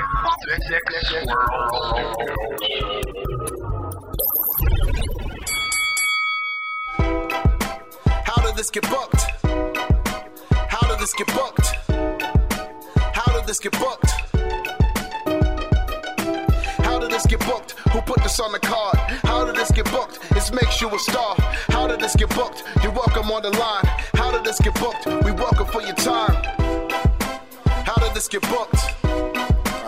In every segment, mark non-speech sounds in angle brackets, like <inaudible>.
How did this get booked? How did this get booked? How did this get booked? How did this get booked? Who put this on the card? How did this get booked? This makes you a star. How did this get booked? You're welcome on the line. How did this get booked? We welcome for your time. How did this get booked?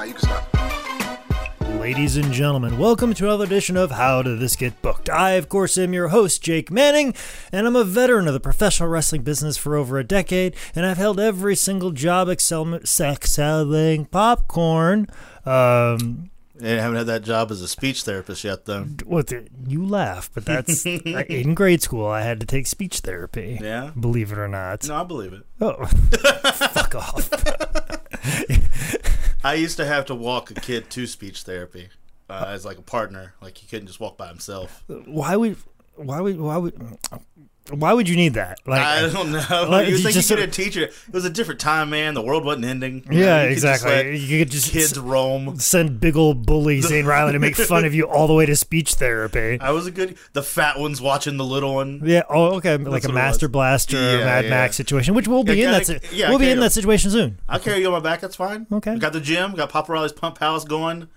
All right, you can stop. Ladies and gentlemen, welcome to another edition of How Did This Get Booked? I, of course, am your host, Jake Manning, and I'm a veteran of the professional wrestling business for over a decade, and I've held every single job excel- excelling popcorn. Um, I haven't had that job as a speech therapist yet, though. what the, you laugh, but that's <laughs> in grade school. I had to take speech therapy. Yeah? believe it or not. No, I believe it. Oh, <laughs> fuck off. <laughs> I used to have to walk a kid to speech therapy uh, as like a partner. Like he couldn't just walk by himself. Why would? Why would? Why would? Why would you need that? Like, I don't know. <laughs> Like, you think just you could a teacher? It was a different time, man. The world wasn't ending. You know, yeah, you exactly. let You could just kids roam. send big old bully Zane <laughs> Riley to make fun of you all the way to speech therapy. I was a good. The fat one's watching the little one. Yeah. Oh, okay. Like a Master. Blaster, Yeah, Mad yeah. Max situation, which we'll be Yeah, in that. si- yeah, we'll be in that situation soon. I'll carry you on my back. That's fine. Okay. Got the gym. Got Papa Riley's Pump House going.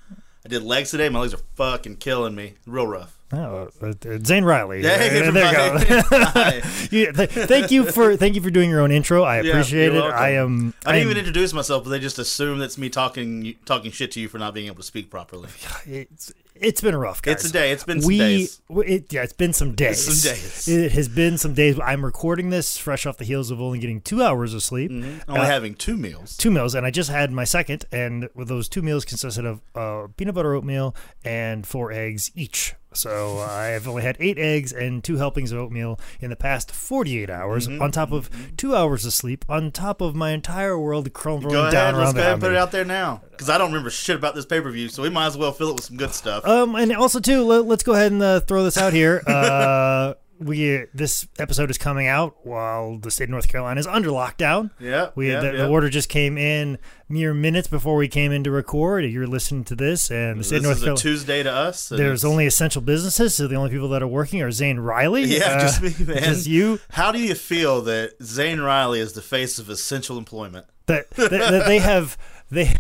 I did legs today. My legs are fucking killing me. Real rough. Oh, uh, Zane Riley. Yeah, hey, Uh, there you go. <laughs> <laughs> Yeah, th- thank you for thank you for doing your own intro. I appreciate you're it. welcome. I am. I didn't am- even introduce myself, but they just assume that's me talking talking shit to you for not being able to speak properly. <laughs> It's, it's been a rough, guys. It's a day. It's been some we, days. It, yeah, it's been some days. some days. It has been some days. I'm recording this fresh off the heels of only getting two hours of sleep. Only Uh, having two meals. two meals, and I just had my second, and those two meals consisted of uh, peanut butter oatmeal and four eggs each. So uh, I have only had eight eggs and two helpings of oatmeal in the past 48 hours, Mm-hmm. on top of two hours of sleep, on top of my entire world crumbling Go ahead. down Let's around go ahead and put it out there now, because I don't remember shit about this pay per view, so we might as well fill it with some good stuff. Um, and also too, let, us go ahead and uh, throw this out here. <laughs> Uh, we this episode is coming out while the state of North Carolina is under lockdown. yeah, We yeah, the, yeah. the order just came in mere minutes before we came in to record. You're listening to this, and the state This of North is a Carolina. Tuesday to us. There's only essential businesses, so the only people that are working are Zane Riley. yeah, uh, just me, man. Just you. How do you feel that Zane Riley is the face of essential employment? That, that, that they have they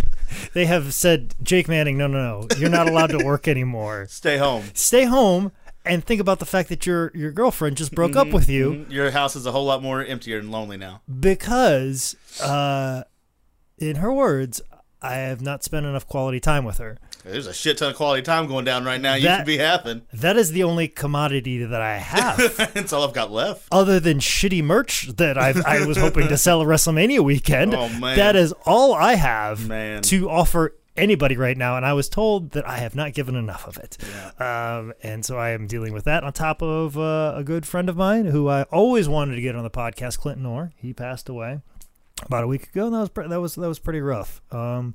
they have said, Jake Manning, no, no, no, you're not allowed to work anymore. <laughs> Stay home. Stay home and think about the fact that your your girlfriend just broke up with you. Mhm. Your house is a whole lot more emptier and lonely now. because uh in her words i have not spent enough quality time with her There's a shit ton of quality time going down right now. You That- should be happy. that is the only commodity that i have <laughs> That's all I've got left. other than shitty merch that i i was hoping to sell at wrestlemania weekend <laughs> Oh, man. that is all i have Man. to offer anybody right now and i was told that i have not given enough of it. Um, and so i am dealing with that on top of uh, a good friend of mine who i always wanted to get on the podcast clinton orr. He passed away about a week ago. And that was pre- that was that was pretty rough. Um,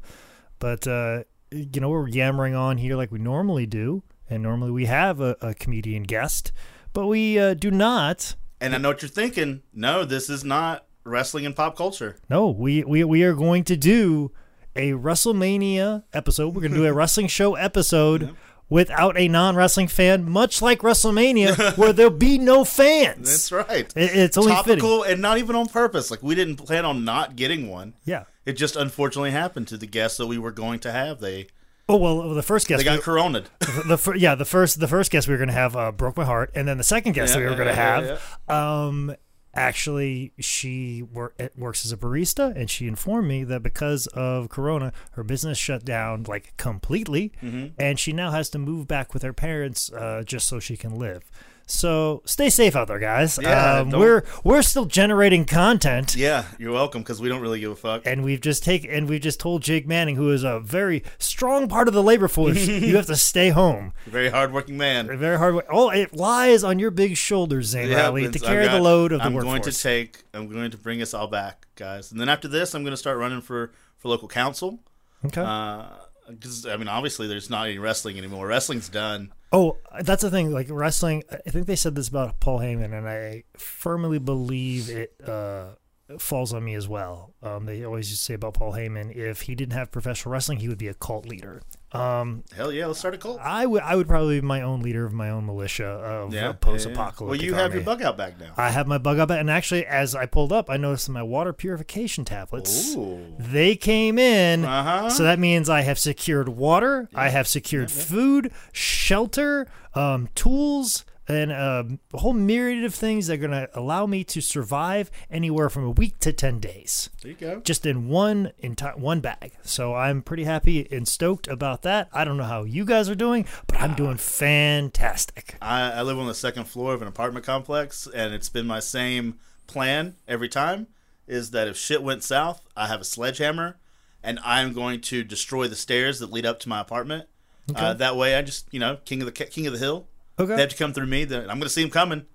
but uh, you know we're yammering on here like we normally do and normally we have a, a comedian guest but we uh, do not And I know what you're thinking. No, this is not wrestling and pop culture. No, we, we we are going to do a WrestleMania episode. We're going to do a wrestling show episode without a non-wrestling fan, much like WrestleMania, <laughs> where there'll be no fans. That's right. It- it's only fitting. Topical and not even on purpose. Like we didn't plan on not getting one. Yeah. It just unfortunately happened to the guests that we were going to have. They Oh well, the first guest. they got we- coroned. <laughs> the fir- yeah the first the first guest we were going to have uh, broke my heart, and then the second guest that we were going to yeah, have, yeah, um, actually she wor- works as a barista, and she informed me that because of Corona, her business shut down like completely, Mm-hmm. and she now has to move back with her parents uh, just so she can live. So stay safe out there, guys. Yeah, um, we're we're still generating content. yeah, you're welcome because we don't really give a fuck. And we've just taken, and we've just told Jake Manning, who is a very strong part of the labor force, <laughs> you have to stay home. Very hardworking man. Very hard. Oh, it lies on your big shoulders, Zane Yeah, Riley, to carry I've the got- load of the I'm workforce. going to take. I'm going to bring us all back, guys. And then after this, I'm going to start running for for local council. okay. Because I mean, obviously, there's not any wrestling anymore. Wrestling's done. oh, that's the thing. Like wrestling, I think they said this about Paul Heyman, and I firmly believe it. Uh, falls on me as well. Um, they always used to say about Paul Heyman, if he didn't have professional wrestling, he would be a cult leader. Um, Hell yeah, let's start a cult. I would I would probably be my own leader of my own militia of Yeah, post-apocalyptic. Well, you have your bug out bag now. I have my bug out bag, and actually, as I pulled up, I noticed my water purification tablets. Ooh. They came in, Uh-huh. so that means I have secured water, I have secured food, shelter, um, tools, and um, a whole myriad of things that are going to allow me to survive anywhere from a week to ten days, There you go. just in one entire one bag. So I'm pretty happy and stoked about that. I don't know how you guys are doing, but I'm doing fantastic. I, I live on the second floor of an apartment complex, and it's been my same plan every time. Is that if shit went south, I have a sledgehammer, and I'm going to destroy the stairs that lead up to my apartment. Uh, that way, I just you know king of the king of the hill. Okay. They have to come through me. Then I'm going to see them coming.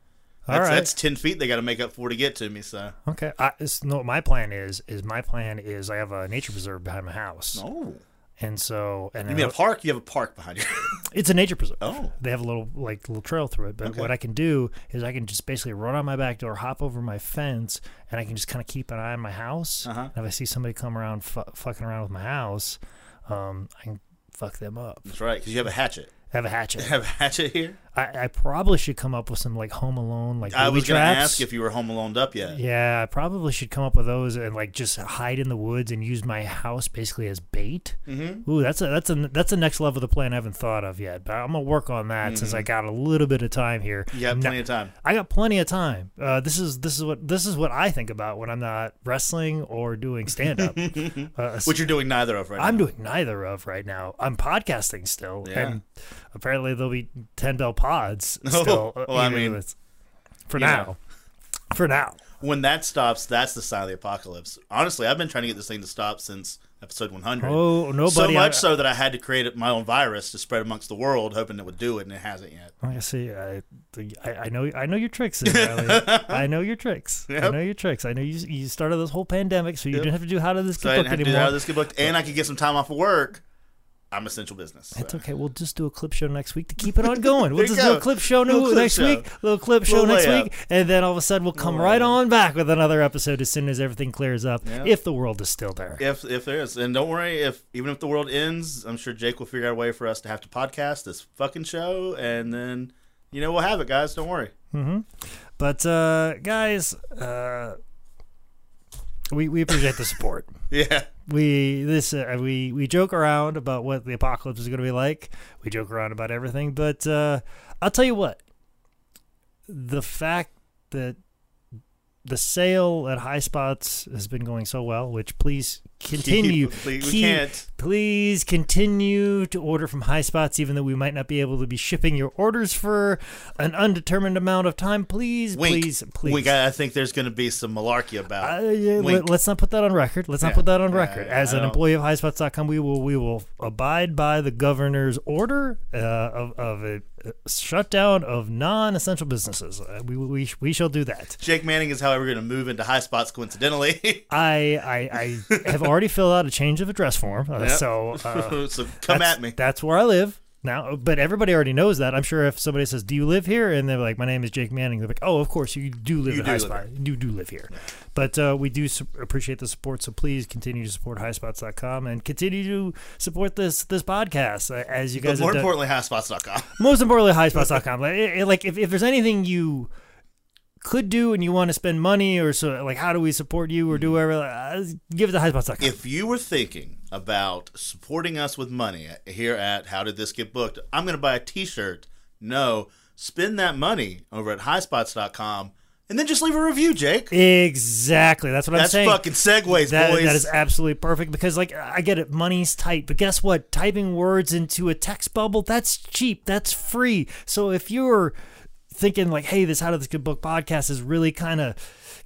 All That's, right. that's ten feet they got to make up for to get to me. So Okay. I, it's, no, my plan is is my plan is I have a nature preserve behind my house, oh, and so and you mean a park? You have a park behind you. <laughs> it's a nature preserve. Oh. they have a little like little trail through it. But Okay. what I can do is I can just basically run on my back door, hop over my fence, and I can just kind of keep an eye on my house. Uh-huh. And if I see somebody come around fu- fucking around with my house, um, I can fuck them up. That's right, because you have a hatchet. I have a hatchet. <laughs> You have a hatchet here. I, I probably should come up with some like Home Alone like I was going to ask if you were home alone up yet. Yeah, I probably should come up with those and like just hide in the woods and use my house basically as bait. Mm-hmm. Ooh, that's a that's a that's a next level of the plan I haven't thought of yet. But I'm gonna work on that since I got a little bit of time here. You have plenty of time. I got plenty of time. Uh, this is this is what this is what I think about when I'm not wrestling or doing stand up. <laughs> uh, <laughs> Which you're doing neither of right I'm now. doing neither of right now. I'm podcasting still, Yeah. and apparently there'll be ten bell pods <laughs> still. uh, well, I mean, with- for now, know. for now. when that stops, that's the sign of the apocalypse. Honestly, I've been trying to get this thing to stop since episode 100. Oh, nobody. so much I- so that I had to create my own virus to spread amongst the world, hoping it would do it, and it hasn't yet. I see. I, I, know. I know your tricks. <laughs> I know your tricks. I know your tricks. I know you. You started this whole pandemic, so you Yep. didn't have to do how did this So didn't booked have to anymore. This get booked, and I could get some time off of work. I'm essential business. so. It's okay. We'll just do a clip show next week to keep it on <laughs> going. We'll just do a clip show new clip next show. week. Little clip show Little next layout. week, and then all of a sudden we'll come right on back with another episode as soon as everything clears up, Yeah. if the world is still there. If if there is, and don't worry, if even if the world ends, I'm sure Jake will figure out a way for us to have to podcast this fucking show, and then you know we'll have it, guys. Don't worry. But uh, guys, uh, we we appreciate the support. <laughs> Yeah. We this uh, we we joke around about what the apocalypse is going to be like. We joke around about everything, but uh, I'll tell you what: the fact that the sale at High Spots has been going so well, which please continue. Please- <laughs> we keep- can't. Please continue to order from High Spots, even though we might not be able to be shipping your orders for an undetermined amount of time. Please, Wink. please, please. Wink. I I think there's going to be some malarkey about. Uh, yeah, let, us not put that on record. Let's not put that on Yeah, record. As I an don't- employee of highspots.com, we will we will abide by the governor's order uh, of, of a shutdown of non-essential businesses. Uh, we, we we shall do that. Jake Manning is, however, going to move into high spots coincidentally. <laughs> I I, I have already filled out a change of address form, uh, Yep. so uh, <laughs> so come at me. That's where I live now. But everybody already knows that. I'm sure if somebody says, "Do you live here?" and they're like, "My name is Jake Manning," they're like, "Oh, of course you do live You at High Spot. You do live here." But uh, we do su- appreciate the support, so please continue to support highspots.com and continue to support this this podcast uh, as you But more importantly, highspots.com. most importantly, highspots.com. <laughs> like, it- it- like if, if there's anything you could do and you want to spend money or so, like how do we support you or do whatever, uh, give it to highspots.com. If you were thinking about supporting us with money here at How Did This Get Booked, I'm going to buy a t shirt. No, spend that money over at highspots.com and then just leave a review, Jake. exactly. That's what I'm saying. That's fucking segues, That, boys. that is absolutely perfect because, like, I get it, money's tight, but guess what? Typing words into a text bubble, that's cheap, that's free. So if you're thinking, like, hey, this How Did This Get Booked podcast is really kind of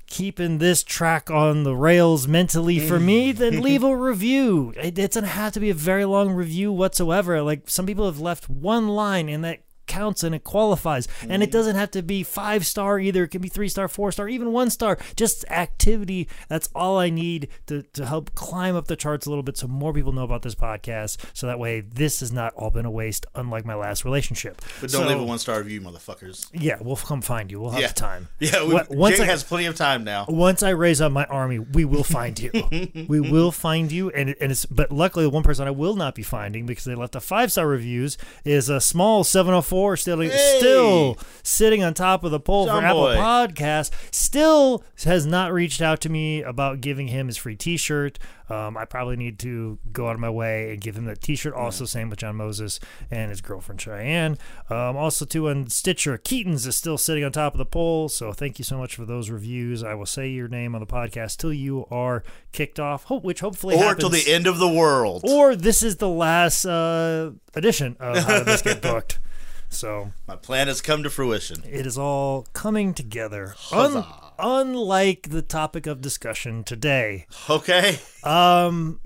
keeping this track on the rails mentally for me, <laughs> then leave a review. It, it doesn't have to be a very long review whatsoever. Like, some people have left one line and that counts and it qualifies. And it mm. doesn't have to be five star either. It can be three star, four star, even one star. Just activity. That's all I need to, to help climb up the charts a little bit so more people know about this podcast. So that way this has not all been a waste, unlike my last relationship. But don't So- leave a one star review, motherfuckers. Yeah, we'll come find you. We'll have Yeah. time. <laughs> Yeah, we, once Jake I- has plenty of time now. once I raise up my army, we will find you. <laughs> we will find you, and and it's but luckily the one person I will not be finding because they left a five star reviews is a small seven oh hundred four still Hey! still sitting on top of the poll John for Apple. Podcast. Still has not reached out to me about giving him his free T shirt. Um, I probably need to go out of my way and give him that T-shirt. Also, same with John Moses and his girlfriend Cheyenne. Um, also, too on Stitcher, Keaton's is still sitting on top of the poll. So thank you so much for those reviews. I will say your name on the podcast till you are kicked off, which hopefully Or happens. till the end of the world. Or this is the last uh, edition of How Did This Get Booked. <laughs> So My plan has come to fruition. it is all coming together. Un- unlike the topic of discussion today. Okay. Um,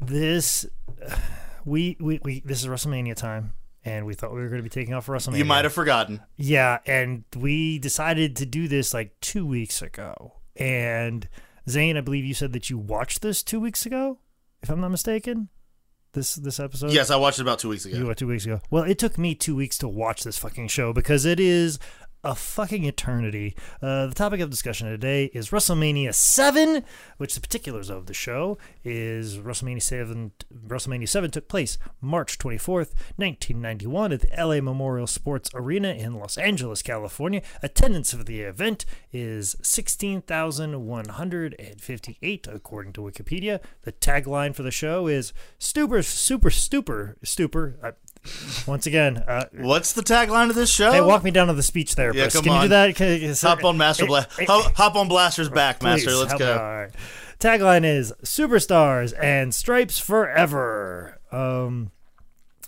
this we we, we this is WrestleMania time, and we thought we were going to be taking off for WrestleMania. You might have forgotten. yeah, and we decided to do this like two weeks ago. And Zane, I believe you said that you watched this two weeks ago, if I'm not mistaken. This this episode. Yes, I watched it about two weeks ago. You what, two weeks ago? Well, it took me two weeks to watch this fucking show because it is a fucking eternity. Uh, the topic of discussion today is WrestleMania 7, which the particulars of the show is WrestleMania 7. WrestleMania 7 took place March 24th, 1991 at the LA Memorial Sports Arena in Los Angeles, California. Attendance for the event is 16,158 according to Wikipedia. The tagline for the show is Stupor, Super, Stupor, Stupor. Uh, once again, uh, What's the tagline of this show? Hey, walk me down to the speech therapist. come Can you do that? Can- Hop on Master Bla- eh, hop, hop on Blaster's back, Master. Let's go. Right. Tagline is "Superstars and Stripes Forever." Um,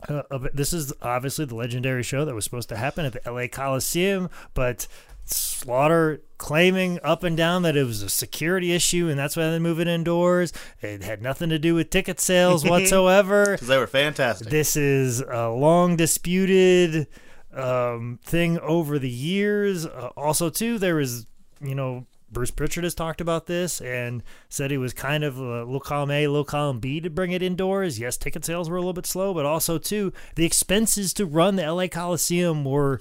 uh, uh, this is obviously the legendary show that was supposed to happen at the LA Coliseum, but Slaughter claiming up and down that it was a security issue and that's why they move it indoors. It had nothing to do with ticket sales <laughs> whatsoever. Because they were fantastic. This is a long disputed um, thing over the years. Uh, also, too, there was, you know, Bruce Pritchard has talked about this and said he was kind of a low column A, low column B to bring it indoors. Yes, ticket sales were a little bit slow, but also, too, the expenses to run the LA Coliseum were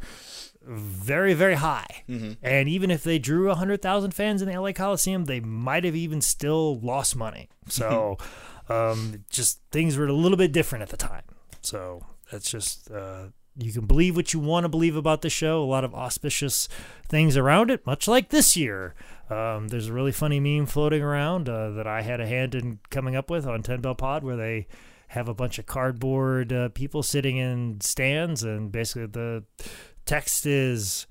very, very high. And even if they drew 100,000 fans in the LA Coliseum, they might have even still lost money. <laughs> So, um, just things were a little bit different at the time. So, that's just, uh, you can believe what you want to believe about the show. A lot of auspicious things around it, much like this year. Um, there's a really funny meme floating around uh, that I had a hand in coming up with on 10 Bell Pod where they have a bunch of cardboard uh, people sitting in stands, and basically the text is.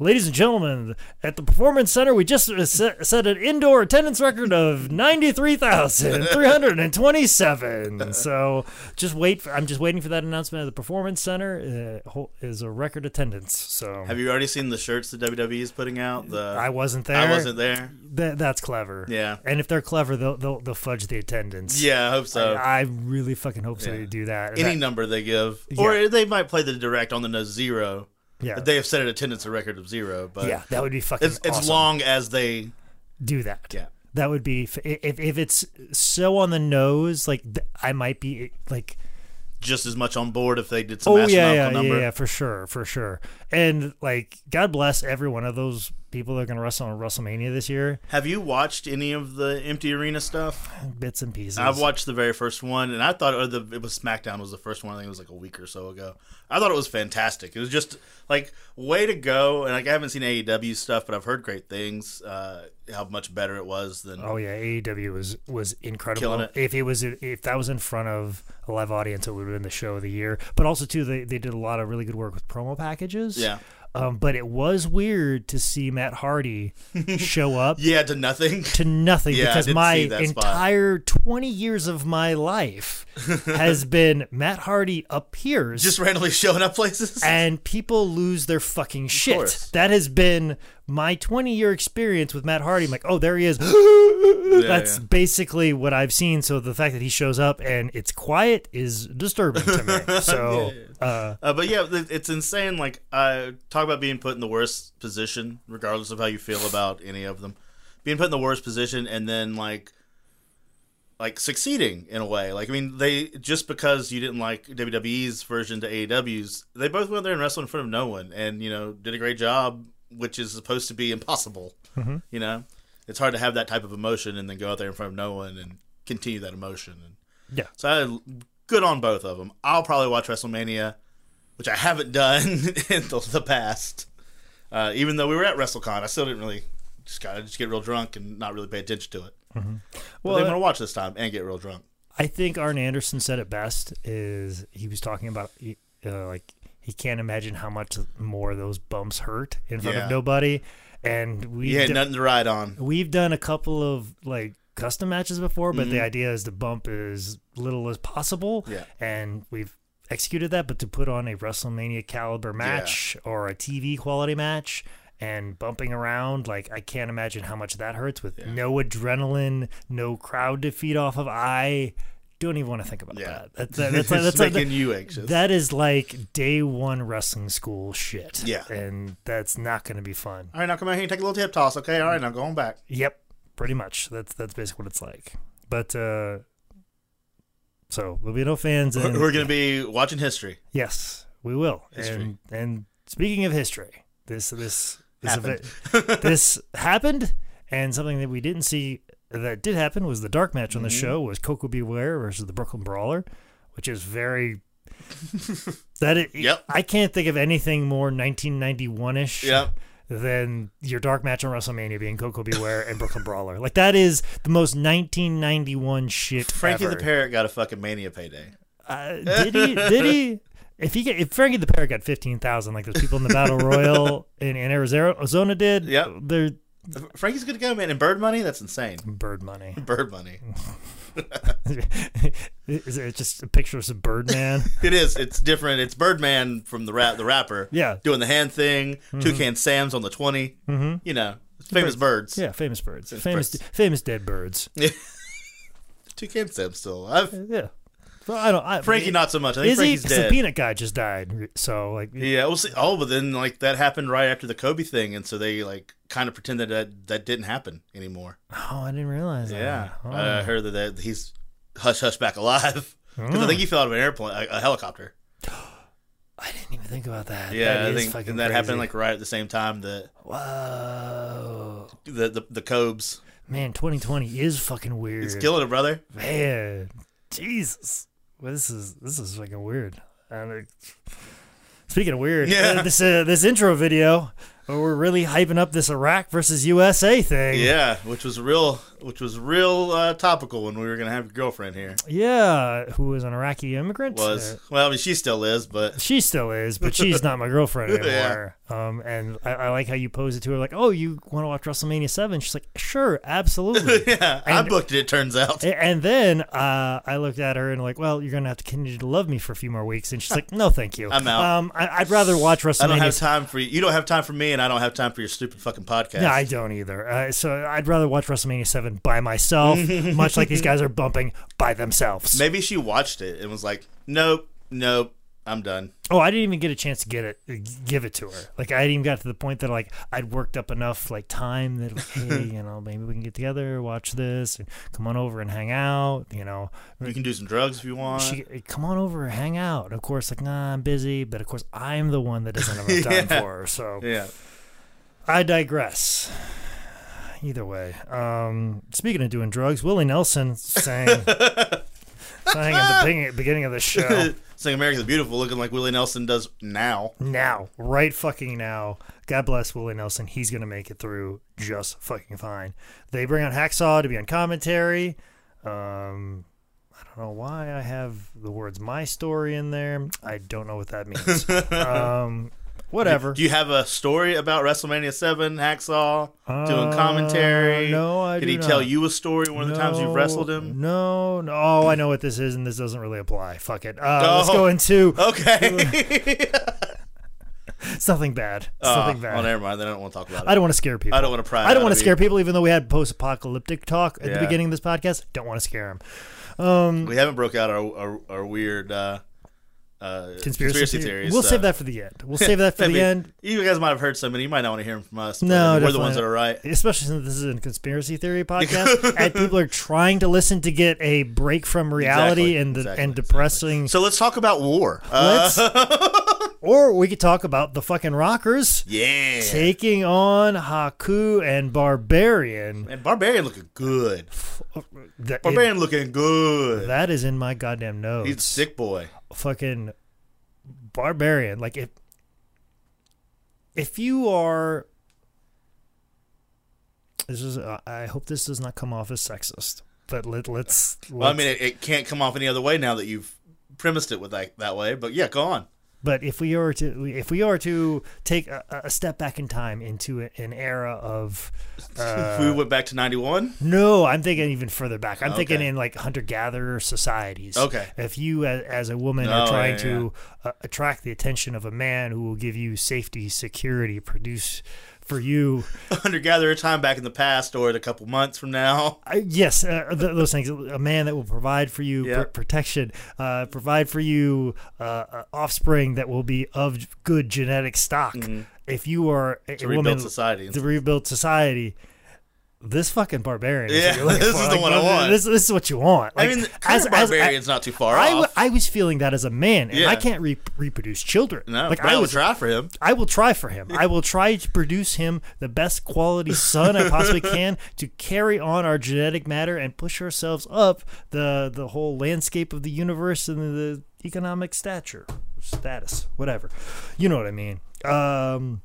Ladies and gentlemen, at the Performance Center, we just uh, set, an indoor attendance record of 93,327. <laughs> so just wait. For, I'm just waiting for that announcement at the Performance Center. Uh, ho- is a record attendance. So Have you already seen the shirts that WWE is putting out? The I wasn't there. I wasn't there. Th- that's clever. Yeah. And if they're clever, they'll they'll, they'll fudge the attendance. Yeah, I hope so. I, I really fucking hope so Yeah. they do that. Any That- number they give, Yeah. or they might play the direct on the no zero. Yeah. They have set an attendance a record of zero, but yeah, that would be fucking it's it's awesome. long as they. do that. Yeah. That would be if if, it's so on the nose, like I might be like just as much on board if they did some oh yeah astronomical yeah, number. yeah yeah for sure for sure and like God bless every one of those people that are gonna wrestle on WrestleMania this year Have you watched any of the empty arena stuff? bits and pieces I've watched the very first one, and I thought or the, it was SmackDown was the first one. I think it was like a week or so ago. I thought it was fantastic. It was just like way to go. And like I haven't seen AEW stuff, but I've heard great things. Uh, how much better it was than Oh yeah, AEW was was incredible. Killing it. If it was if that was in front of a live audience, it would have been the show of the year. But also too, they they did a lot of really good work with promo packages. Yeah. Um, but it was weird to see Matt Hardy <laughs> show up yeah to nothing. to nothing Yeah, because my that spot. entire 20 years of my life <laughs> has been Matt Hardy appears Just randomly showing up places. and people lose their fucking shit. That has been my 20 year experience with Matt Hardy. I'm like, oh, there he is. <gasps> <gasps> That's yeah. basically what I've seen. So the fact that he shows up and it's quiet is disturbing to me. <laughs> So, uh, Uh, but yeah, it's insane. Like, uh, talk about being put in the worst position, regardless of how you feel about any of them. Being put in the worst position, and then like, like succeeding in a way. Like, I mean, they just because you didn't like WWE's version to AEW's, they both went there and wrestled in front of no one, and you know, did a great job, which is supposed to be impossible. You know, it's hard to have that type of emotion and then go out there in front of no one and continue that emotion. And yeah. so I, good on both of them. I'll probably watch WrestleMania, which I haven't <laughs> done in the, the past. Uh, even though we were at WrestleCon, I still didn't really just gotta just get real drunk and not really pay attention to it. Well, Well, I'm gonna watch this time and get real drunk. I think Arn Anderson said it best. Is he was talking about uh, like he can't imagine how much more those bumps hurt in front Yeah. of nobody, and we had nothing to ride on. we've done a couple of like custom matches before, but Mm-hmm. the idea is to bump as little as possible. Yeah. And we've executed that, but to put on a WrestleMania caliber match or a TV quality match and bumping around, like I can't imagine how much that hurts with no adrenaline, no crowd to feed off of. I don't even want to think about Yeah. that. That's that's that's, <laughs> that's, making you anxious. that is like day one wrestling school shit. Yeah. And that's not going to be fun. All right, now come out here and take a little tip toss. Okay, all right, now going back. Yep, pretty much. That's that's basically what it's like. But uh so there'll be no fans. We're, And, we're gonna be watching history. yes, we will. History. And and speaking of history, this this this Happened. event- this happened, and something that we didn't see that did happen was the dark match on the Mm-hmm. show was Koko B. Ware versus the Brooklyn Brawler, which is very. that it, <laughs> Yep. I can't think of anything more 1991 ish Yep. than your dark match on WrestleMania being Koko B. Ware and Brooklyn Brawler. Like that is the most 1991 shit. Frankie ever. the Parrot got a fucking mania payday. Uh, did he? Did he? If he get, if Frankie the Parrot got fifteen thousand, like those people in the Battle <laughs> Royal in, in Arizona, Arizona did, Yep. they're Frankie's good to go, man. And bird money, that's insane. bird money. <laughs> Bird money. <laughs> is it just a picture of some Birdman? <laughs> It is. It's different. It's Birdman from the rap, the rapper. Yeah. doing the hand thing. Toucan Sam's on the 20 Mm-hmm. You know, famous birds. yeah, famous birds, Famous famous birds. famous dead birds. Toucan Sam's still alive. Yeah. I don't. I, Frankie, not so much. I think Is he? Frankie's 'Cause the dead. peanut guy just died. So like, Yeah, we'll see. Oh, but then like that happened right after the Kobe thing, and so they like kind of pretended that that didn't happen anymore. oh, I didn't realize. Yeah, that. Oh. I heard that, that he's hush hush back alive <laughs> because I think he fell out of an airplane, a, a helicopter. <gasps> I didn't even think about that. Yeah, that I is think fucking and that crazy. happened like right at the same time that Whoa, the the, the Cobes. man, 2020 is fucking weird. It's killing it, brother. Man, Jesus, well, this is this is fucking weird. And speaking of weird, Yeah. uh, this uh, this intro video, where we're really hyping up this Iraq versus USA thing. Yeah, which was real, which was real uh, topical when we were gonna have your girlfriend here. yeah, who was an Iraqi immigrant? Was Uh, well, I mean, she still is, but she still is, but she's not my girlfriend <laughs> Yeah. anymore. Um, and I, I like how you pose it to her, like, "Oh, you want to watch WrestleMania 7? She's like, "Sure, absolutely." <laughs> yeah, I booked it. It turns out. And then uh, I looked at her and like, well, you're gonna have to continue to love me for a few more weeks. And she's like, no, thank you. I'm out. Um, I, I'd rather watch WrestleMania. I don't have time for you. You don't have time for me, and I don't have time for your stupid fucking podcast. No, I don't either. Uh, so I'd rather watch WrestleMania seven by myself, <laughs> much like these guys are bumping by themselves. Maybe she watched it and was like, "Nope, nope, I'm done." Oh, I didn't even get a chance to get it, uh, give it to her. Like I hadn't even got to the point that like I'd worked up enough like time that like, hey, <laughs> you know, maybe we can get together, watch this, and come on over and hang out. You know, You can do some drugs if you want. she uh, come on over and hang out. And of course, like nah, I'm busy, but of course I'm the one that doesn't have enough <laughs> time Yeah. for her. So yeah, I digress. Either way, um, speaking of doing drugs, Willie Nelson sang <laughs> sang at the beginning, of the show. <laughs> Sing America the Beautiful, looking like Willie Nelson does now. now, right fucking now. God bless Willie Nelson. He's gonna make it through just fucking fine. They bring on Hacksaw to be on commentary. Um, I don't know why I have the words "my story" in there. I don't know what that means. <laughs> um, whatever. Do you have a story about WrestleMania Seven, Hacksaw doing Uh, commentary? no, I Did he tell you a story one of the times you've wrestled him? No, no. Oh, I know what this is, and this doesn't really apply. Fuck it. Uh, Let's Oh. go into Okay. <laughs> something bad. Oh, <laughs> Something oh, bad. never mind. Then I don't want to talk about it. I don't want to scare people. I don't want to pry. I don't want to scare you. people, even though we had post-apocalyptic talk at the beginning of this podcast. Don't want to scare them. We haven't broke out our our, our weird uh, uh, Conspiracy, theory- theories. We'll so- save that for the end. We'll <laughs> save that for the end. You guys might have heard some, and you might not want to hear them from us. No, we're the ones that are right. Especially since this is a conspiracy theory <laughs> podcast, and people are trying to listen to get a break from reality Exactly, and the, exactly, and depressing. So let's talk about war. Uh, <laughs> or we could talk about the fucking rockers yeah. taking on Haku and Barbarian. and Barbarian looking good. That, Barbarian looking good. that is in my goddamn nose. He's a sick boy. Fucking barbarian. Like if if you are this is uh, I hope this does not come off as sexist. But let, let's, Well, I mean, it, it can't come off any other way now that you've premised it with that, that way. But yeah, go on. But if we are to if we are to take a, a step back in time into an era of <laughs> If we went back to 91. No, I'm thinking even further back. I'm thinking in like hunter gatherer societies. Okay. If you, as, as a woman, Oh, are trying yeah, to uh, attract the attention of a man who will give you safety, security, produce for you. <laughs> Hunter gatherer time back in the past or in a couple months from now. I, yes, uh, th- those things. A man that will provide for you Yeah. pr- protection, uh, provide for you uh, uh, offspring that will be of good genetic stock. If you are a, To a woman society. to rebuild society. This fucking barbarian. Yeah, <laughs> this for. is the Like, one I want. This, this is what you want. I mean, as- as, as- Barbarian's not too far I, off. I was feeling that as a man, and I can't re- reproduce children. no, like I, I would was, try for him. I will try for him. I will try to produce him the best quality son I possibly <laughs> can to carry on our genetic matter and push ourselves up the the whole landscape of the universe and the economic stature, status, whatever. You know what I mean? Um,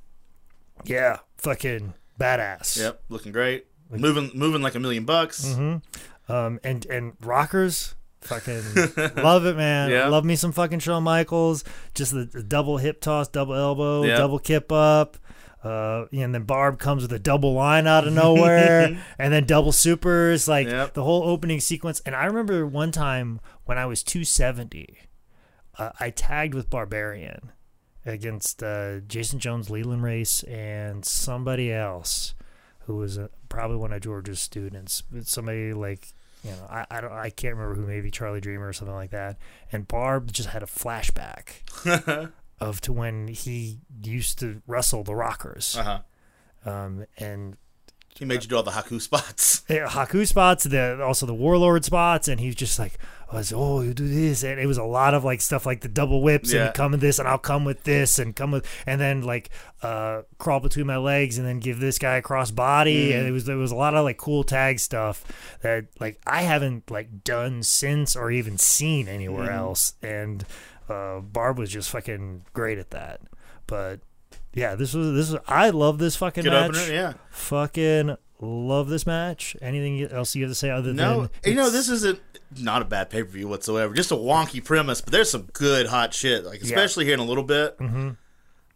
yeah, fucking badass. Yep, looking great. Moving, moving like a million bucks. Mm-hmm. Um, and and rockers, fucking <laughs> love it, man. Yeah. Love me some fucking Shawn Michaels. Just the, the double hip toss, double elbow, Yeah. double kip up. Uh, and then Barb comes with a double line out of nowhere, <laughs> and then double supers, like Yep. the whole opening sequence. And I remember one time when I was 270, uh, I tagged with Barbarian against uh, Jason Jones, Leland Race, and somebody else who was uh probably one of George's students. Somebody like you know, I, I don't I can't remember who, maybe Charlie Dreamer or something like that. And Barb just had a flashback <laughs> of to when he used to wrestle the Rockers, Uh huh. um, and He made you do all the Haku spots. <laughs> uh, Haku spots, the also the Warlord spots, and he's just like, I was, oh, you do this, and it was a lot of like stuff like the double whips and Yeah. you come with this, and I'll come with this, and come with, and then like uh, crawl between my legs, and then give this guy a cross body, Mm. and it was there was a lot of like cool tag stuff that like I haven't like done since or even seen anywhere Mm. else, and uh, Barb was just fucking great at that, but. Yeah, this was this was. I love this fucking Good match. opener, yeah. Fucking love this match. Anything else you have to say other than that. No, than you know this isn't not a bad pay per view whatsoever. Just a wonky premise, but there's some good hot shit. Like especially here in a little bit Mm-hmm.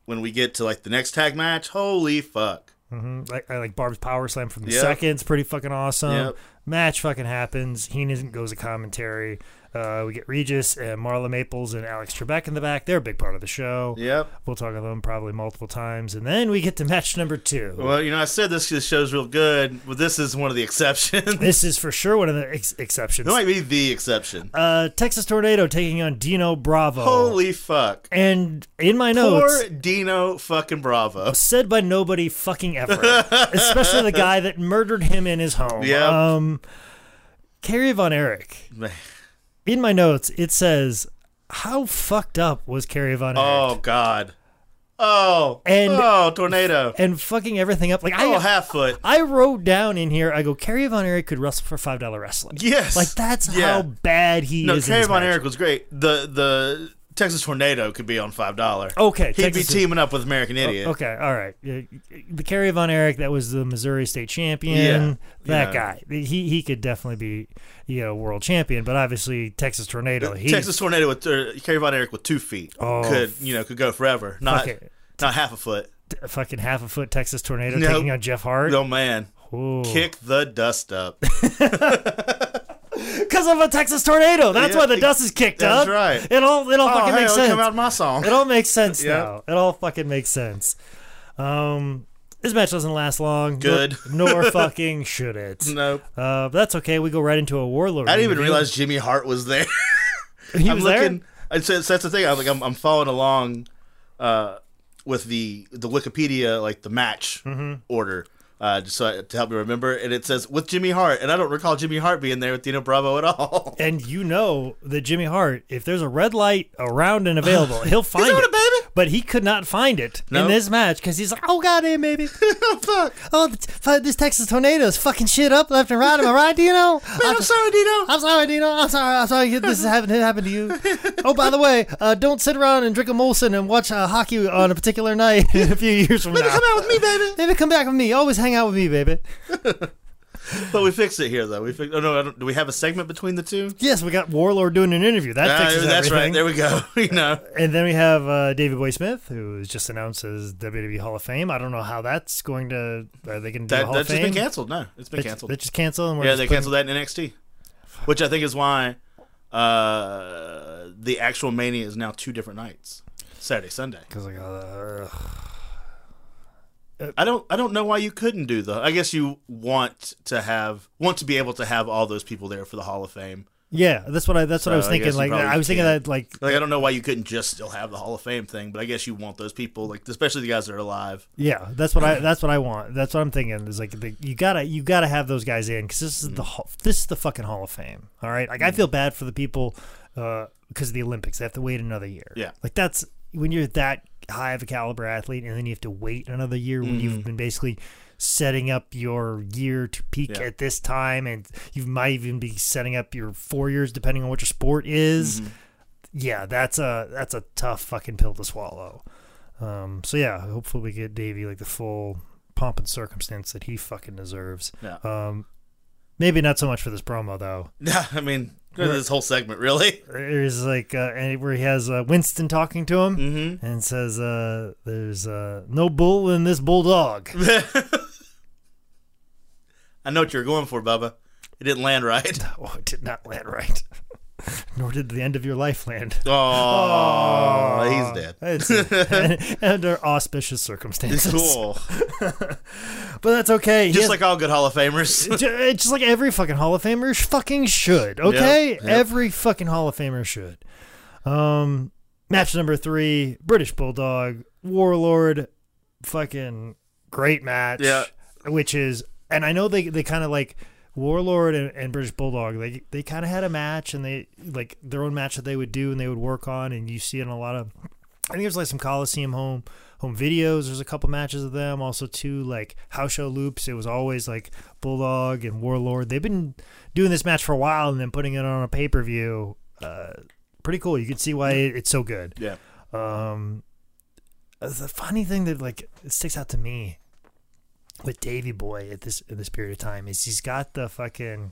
when we get to like the next tag match. Holy fuck! Mhm. like I like Barb's power slam from the Yep. seconds, pretty fucking awesome. Yep. Match fucking happens. Heenan goes to commentary. Uh, we get Regis and Marla Maples and Alex Trebek in the back. They're a big part of the show. Yep. We'll talk about them probably multiple times, and then we get to match number two. Well, you know I said this this show's real good, but this is one of the exceptions. <laughs> this is for sure one of the ex- exceptions. It might be the exception. Uh, Texas Tornado taking on Dino Bravo. Holy fuck! And in my notes, Poor Dino fucking Bravo. said by nobody fucking ever, especially the <laughs> guy that murdered him in his home. Yeah. Um, Kerry Von Erich. In my notes, it says, "How fucked up was Kerry Von Erich?" Oh God. Oh. And- oh tornado. And fucking everything up. Like I, Oh half foot. I wrote down in here. I go, Kerry Von Erich could wrestle for five dollar wrestling. Yes. Like that's Yeah. how bad he No, is. in Kerry Von. Erich was great. The the Texas Tornado could be on five dollar. Okay, He'd Texas- be teaming up with American Idiot. Okay, all right. The Kerry Von Erich, that was the Missouri State champion. Yeah, that yeah. guy, he he could definitely be, you know, world champion. But obviously, Texas Tornado, he Texas Tornado with uh, Kerry Von Erich with two feet Oh. could you know could go forever. Not Okay. Not half a foot. a fucking half a foot Texas tornado Nope. taking on Jeff Hart. Oh man, Ooh. kick the dust up. <laughs> Because of a Texas tornado. That's Yeah, why the dust is kicked that's up. That's right. It all it all oh, fucking hey, makes sense. come out my song. It all makes sense Yeah. now. It all fucking makes sense. Um, this match doesn't last long. Good. Nor, nor <laughs> fucking should it. Nope. Uh, but that's okay. We go right into a warlord. I didn't even realize Jimmy Hart was there. <laughs> he I'm was there. looking. It's, it's, that's the thing. I'm like, I'm, I'm following along uh, with the the Wikipedia like the match Mm-hmm. order. Uh, just so I, to help me remember, and it says with Jimmy Hart, and I don't recall Jimmy Hart being there with Dino Bravo at all. And you know that Jimmy Hart, if there's a red light around and available, <laughs> he'll find it, baby? But he could not find it in this match because he's like, "Oh goddamn, baby! <laughs> oh fuck! Oh, th- this Texas tornado is fucking shit up left and right. Am I right, Dino? Man, I'm sorry, Dino. I'm sorry, Dino. I'm sorry. I'm sorry this is happened. It happened to you. <laughs> Oh, by the way, uh, don't sit around and drink a Molson and watch uh, hockey on a particular night in <laughs> a few years from Baby, now. Maybe come out with me, baby. Maybe come back with me. Always hang out with me, baby. <laughs> But we fixed it here, though. We fixed. Oh no, I don't, do we have a segment between the two? Yes, we got Warlord doing an interview. That Ah, fixes that's everything. right. There we go. <laughs> you know, And then we have uh, Davey Boy Smith, who was just announced as WWE Hall of Fame. I don't know how that's going to. Are they going to do that, Hall that's of just Fame? been canceled. No, it's been canceled. They just canceled. And we're Yeah, they putting- canceled that in NXT, which I think is why uh, the actual Mania is now two different nights, Saturday, Sunday. Cause like, uh, I don't, I don't know why you couldn't do the. I guess you want to have, want to be able to have all those people there for the Hall of Fame. yeah, that's what I. That's what I was thinking. you Like, I was thinking that like Like I don't know why you couldn't just still have the Hall of Fame thing, but I guess you want those people, like especially the guys that are alive. Yeah, that's what I <laughs> that's what I want. That's what I'm thinking. Is like the, you gotta you gotta have those guys in because this is the mm. hall- this is the fucking Hall of Fame. All right, like I mm. feel bad for the people uh, because of the Olympics. They have to wait another year. Yeah. like that's when you're that high of a caliber athlete, and then you have to wait another year when you've been basically setting up your year to peak Yeah. at this time, and you might even be setting up your four years depending on what your sport is. Yeah, that's a that's a tough fucking pill to swallow. Um, so yeah, hopefully we get Davey like the full pomp and circumstance that he fucking deserves. Yeah. Um, maybe not so much for this promo though. <laughs> Yeah, I mean this whole segment really. <laughs> There's like uh, where he has uh, Winston talking to him Mm-hmm. and says, uh, "There's uh, no bull in this bulldog." <laughs> I know what you're going for, Bubba. It didn't land right. <laughs> oh, it did not land right. <laughs> Nor did the end of your life land. <laughs> Oh, he's dead. Under <laughs> auspicious circumstances. Cool. But that's okay. Just has- like all good Hall of Famers. Just like every fucking Hall of Famer fucking should. Okay, Yep, yep. every fucking Hall of Famer should. Um, match number three: British Bulldog Warlord. Fucking great match. Yeah. which is, and I know they they kind of like. Warlord and, and British Bulldog, they they kind of had a match, and they like their own match that they would do and they would work on, and you see it in a lot of. I think there's like some Coliseum home home videos. There's a couple matches of them. Also, too, like house show loops. It was always like Bulldog and Warlord. They've been doing this match for a while and then putting it on a pay per view. Uh, pretty cool. You can see why it, it's so good. yeah. Um, the funny thing that like sticks out to me with Davey Boy at this at this period of time is he's got the fucking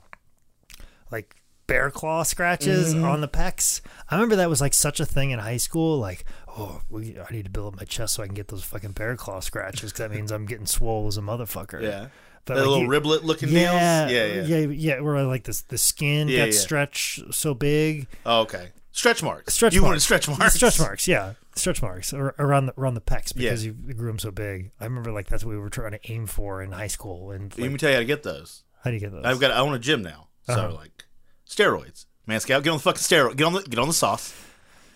like bear claw scratches mm-hmm. on the pecs. I remember that was like such a thing in high school. Like, oh, we, I need to build up my chest so I can get those fucking bear claw scratches because that means I'm getting swole as a motherfucker. Yeah. but the like, little you- riblet looking yeah, nails. Yeah, yeah. yeah, yeah. Where like this, the skin Yeah, got yeah. stretched so big. Oh, okay. Stretch marks. Stretch you marks. wanted stretch marks. Stretch marks, yeah, stretch marks around the around the pecs because Yeah. you grew them so big. I remember like that's what we were trying to aim for in high school. And Let me tell you how to get those. how do you get those? I've got. I own a gym now, so Uh-huh. like steroids. Man, Scout, get on the fucking steroid. Get on the get on the sauce.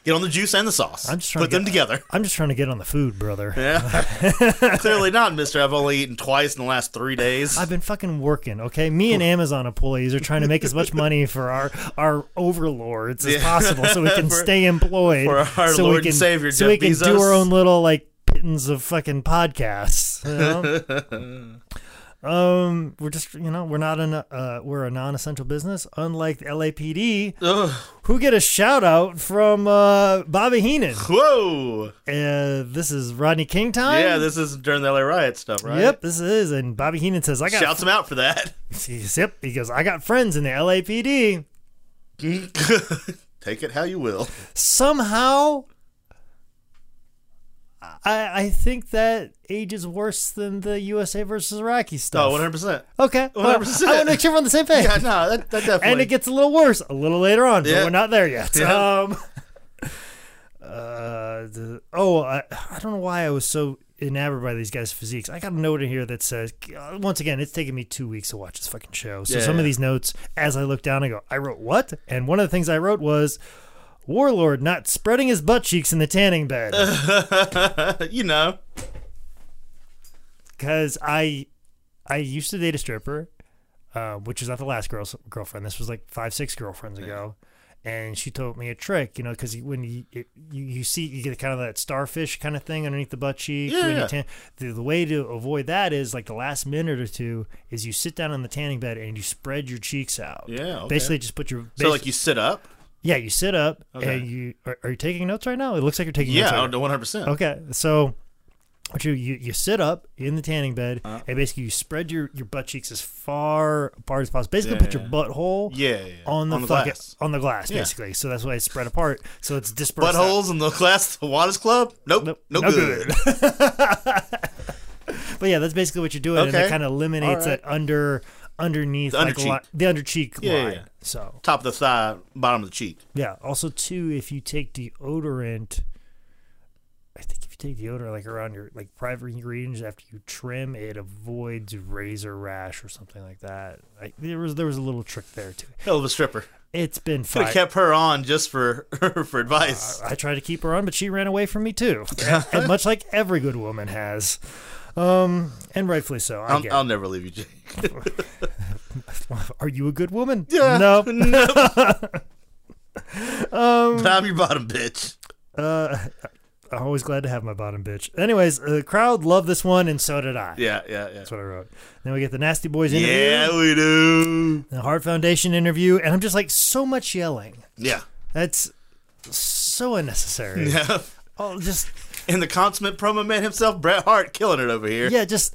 Get on the juice and the sauce. I'm just trying put to them get- together. I'm just trying to get on the food, brother. <laughs> Yeah. <laughs> Clearly not, Mister. I've only eaten twice in the last three days. I've been fucking working, okay? Me and Amazon employees are trying to make as much money for our our overlords as Yeah. possible so we can <laughs> For- stay employed. for our so Lord we and can, Savior, So Jeff we can do our own little like pittance of fucking podcasts. You know? Um, we're just you know, we're not an uh we're a non essential business, unlike the LAPD, Ugh. who get a shout out from uh Bobby Heenan. Whoa. Uh this is Rodney King time. Yeah, this is during the LA riot stuff, right? Yep, this is, and Bobby Heenan says, "I got Shouts him out for that. Yep. He goes, I got friends in the LAPD. <laughs> Take it how you will. Somehow, I, I think that ages worse than the USA versus Iraqi stuff. Oh, 100. percent Okay, 100%. I want to make sure we're on the same page. Yeah, no, that, that definitely. and it gets a little worse a little later on, but we're not there yet. Yeah. Um, <laughs> uh, the, oh, I, I don't know why I was so enamored by these guys' physiques. I got a note in here that says, once again, it's taken me two weeks to watch this fucking show. So Yeah, some yeah. of these notes, as I look down, I go, I wrote what? And one of the things I wrote was. Warlord not spreading his butt cheeks in the tanning bed <laughs> you know. because I I used to date a stripper, uh, which is not the last girl girlfriend. This was like five six girlfriends ago, and she told me a trick. You know, because when you, it, you you see you get kind of that starfish kind of thing underneath the butt cheek. Yeah, when you yeah. tan- the, the way to avoid that is like the last minute or two is you sit down on the tanning bed and you spread your cheeks out. Yeah, okay. Basically, just put your So like you sit up. Yeah you sit up Okay. and you are, are you taking notes right now? It looks like you're taking notes. Yeah, now. 100. percent Okay, so what you, you you sit up in the tanning bed Uh-huh. and basically you spread your, your butt cheeks as far apart as possible. Basically, Yeah, put your butthole Yeah, yeah, yeah. on the, On the fucking- glass. on the glass, Yeah. basically. So that's why it's spread apart. So it's dispersed. out. Buttholes in the glass The Waters Club? Nope. Nope, no, no good. <laughs> But yeah, that's basically what you're doing, and Okay. it kind of eliminates right. that under underneath The like undercheek. li- the under cheek Yeah, line. yeah. So Top of the thigh, bottom of the cheek. yeah. Also, too, if you take deodorant, I think if you take deodorant like around your like private ingredients after you trim, it avoids razor rash or something like that. Like there was there was a little trick there too. Hell of a stripper. It's been Could have kept her on just for <laughs> for advice. I tried to keep her on, but she ran away from me too, <laughs> and much like every good woman has, um, and rightfully so. I I'll. I'll never leave you, Jake. <laughs> Are you a good woman? <laughs> Yeah. No. <laughs> no. Um, I'm your bottom bitch. Uh, I'm always glad to have my bottom bitch. Anyways, the crowd loved this one, and so did I. Yeah, yeah, yeah. That's what I wrote. Then we get the Nasty Boys interview, Yeah, we do. the Heart Foundation interview, and I'm just like so much yelling. Yeah. That's so unnecessary. Yeah. Oh, just <laughs> And the consummate promo man himself, Bret Hart, killing it over here. yeah, just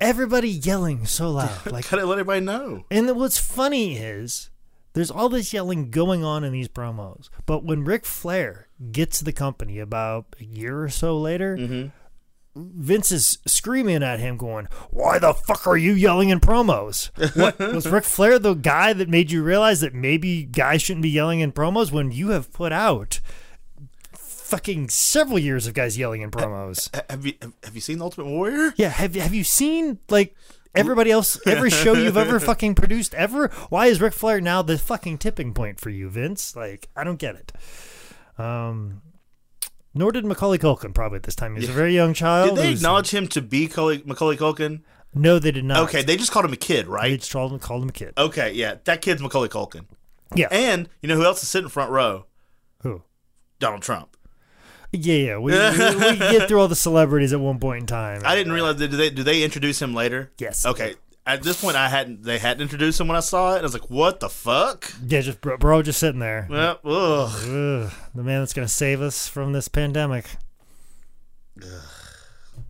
everybody yelling so loud. <laughs> Like, gotta let everybody know. and what's funny is there's all this yelling going on in these promos, but when Ric Flair gets the company about a year or so later. Mm-hmm. Vince is screaming at him, going, "Why the fuck are you yelling in promos? <laughs> What was Ric Flair the guy that made you realize that maybe guys shouldn't be yelling in promos when you have put out fucking several years of guys yelling in promos? Ha- Have you have you seen Ultimate Warrior? Yeah, have have you seen like everybody else, every show you've ever <laughs> fucking produced ever? Why is Ric Flair now the fucking tipping point for you, Vince? Like, I don't get it. Um, nor did Macaulay Culkin probably at this time. He was a very young child. Did they acknowledge him to be Macaulay, Macaulay Culkin? No, they did not. Okay, they just called him a kid, They right? just called him, called him a kid. Okay, yeah, that kid's Macaulay Culkin. Yeah. And you know who else is sitting front row? Who? Donald Trump. Yeah, yeah. We, we, we get through all the celebrities at one point in time. I didn't realize. Did they? Do they introduce him later? Yes. Okay. At this point, I hadn't. They hadn't introduced him when I saw it. I was like, "What the fuck?" Yeah, just bro, bro just sitting there. Well, ugh. Ugh, the man that's going to save us from this pandemic. Ugh.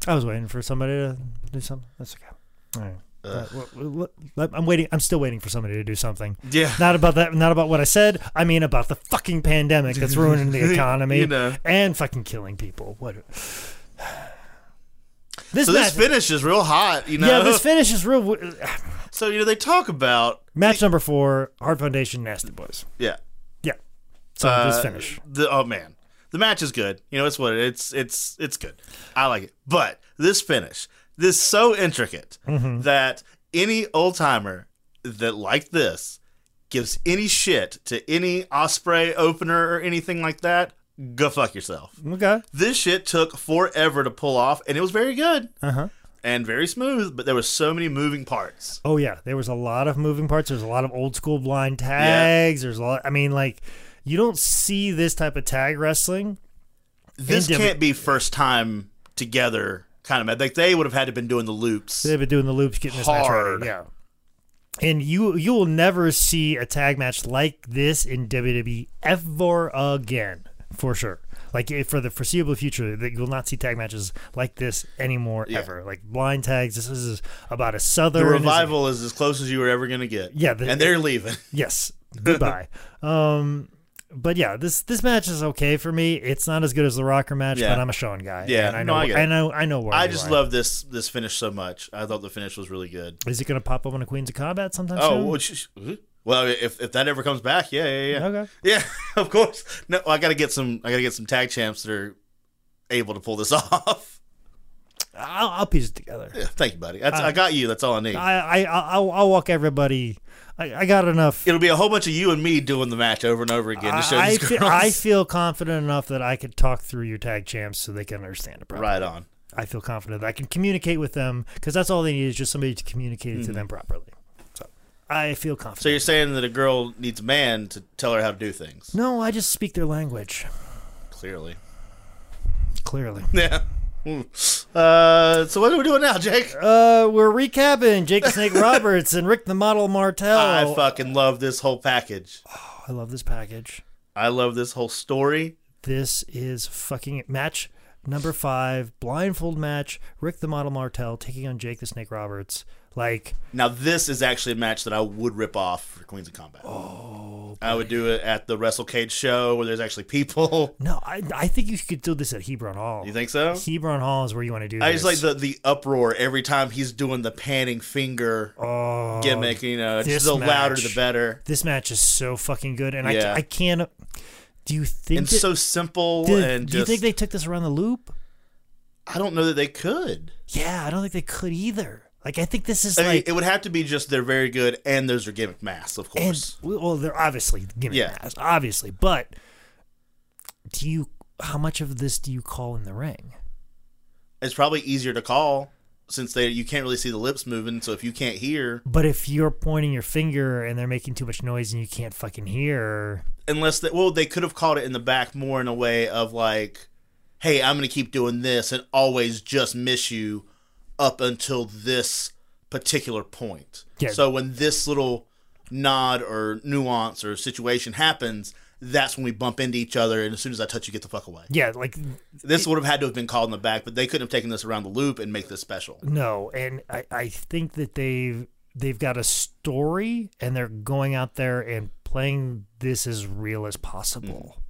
I was waiting for somebody to do something. That's okay. All right. Uh, I'm waiting. I'm still waiting for somebody to do something. Yeah. Not about that. Not about what I said. I mean about the fucking pandemic that's ruining the <laughs> economy You know. and fucking killing people. What? This So this match, finish is real hot, you know. yeah, this finish is real. so you know they talk about Match number four: Hart Foundation, Nasty Boys. yeah. Yeah. So Uh, this finish. The oh man, the match is good. You know, it's what it's it's it's good. I like it. But this finish, this so intricate Mm-hmm. that any old timer that like this gives any shit to any Ospreay opener or anything like that. Go fuck yourself. Okay. This shit took forever to pull off, and it was very good Uh huh. and very smooth. But there were so many moving parts. Oh yeah, there was a lot of moving parts. There's a lot of old school blind tags. There's a lot. I mean, like you don't see this type of tag wrestling. This can't be first time together kind of mad. Like they would have had to been doing the loops. They've been doing the loops, getting this match Hard. ready. Yeah. And you you will never see a tag match like this in WWE ever again, for sure. Like for the foreseeable future, that you will not see tag matches like this anymore Yeah. ever. Like blind tags. This is about a The southern revival is as close as you were ever going to get. Yeah, the- and they're leaving. Yes. Goodbye. <laughs> um, but yeah, this this match is okay for me. It's not as good as the Rocker match, Yeah. but I'm a Shawn guy. Yeah, and I no, know, I I know, I know where I just love this this finish so much. I thought the finish was really good. Is it going to pop up on a Queens of Combat sometime Oh, soon? well, if if that ever comes back, yeah, yeah, yeah. Okay. <laughs> Yeah, of course. No, I gotta get some. I gotta get some tag champs that are able to pull this <laughs> off. I'll, I'll piece it together. Yeah, thank you, buddy. That's, Uh, I got you. That's all I need. I, I, I'll, I'll walk everybody. I, I got enough. It'll be a whole bunch of you and me doing the match over and over again to show I, these fe- girls. I feel confident enough that I could talk through your tag champs so they can understand it properly. right on. I feel confident that I can communicate with them because that's all they need is just somebody to communicate it to them properly. So I feel confident. Mm-hmm. So you're saying that a girl needs a man to tell her how to do things? no, I just speak their language Clearly. clearly. <laughs> Yeah. Uh, so what are we doing now, Jake? Uh, we're recapping Jake Snake <laughs> Roberts and Rick the Model Martel. I fucking love this whole package. I love this package. I love this whole story. This is fucking match number five, blindfold match. Rick the Model Martel taking on Jake the Snake Roberts. Like, Now this is actually a match that I would rip off for Queens of Combat. Oh, I would do it at the WrestleCade show where there's actually people. <laughs> no, I, I think you could do this at Hebron Hall. You think so? Hebron Hall is where you want to do I this. just like the the uproar every time he's doing the panning finger oh, gimmick. You know, just the louder the better. This match is so fucking good, and Yeah. I, I can't. Do you think? And that- so simple did- and do you think they took this around the loop? I don't know that they could. Yeah, I don't think they could either. Like, I think this is I mean, like, it would have to be just they're very good and those are gimmick masks, of and course. well, they're obviously gimmick Yeah. masks, obviously, but do you? How much of this do you call in the ring? it's probably easier to call since they you can't really see the lips moving. So if you can't hear, But if you're pointing your finger and they're making too much noise and you can't fucking hear, unless they, well, they could have called it in the back more in a way of like, hey, I'm going to keep doing this and always just miss you up until this particular point. Yeah. So when this little nod or nuance or situation happens, that's when we bump into each other, and as soon as I touch you, get the fuck away. yeah, like This would have had to have been called in the back, but they couldn't have taken this around the loop and make this special. No, and I, I think that they've they've got a story and they're going out there and playing this as real as possible. Yeah,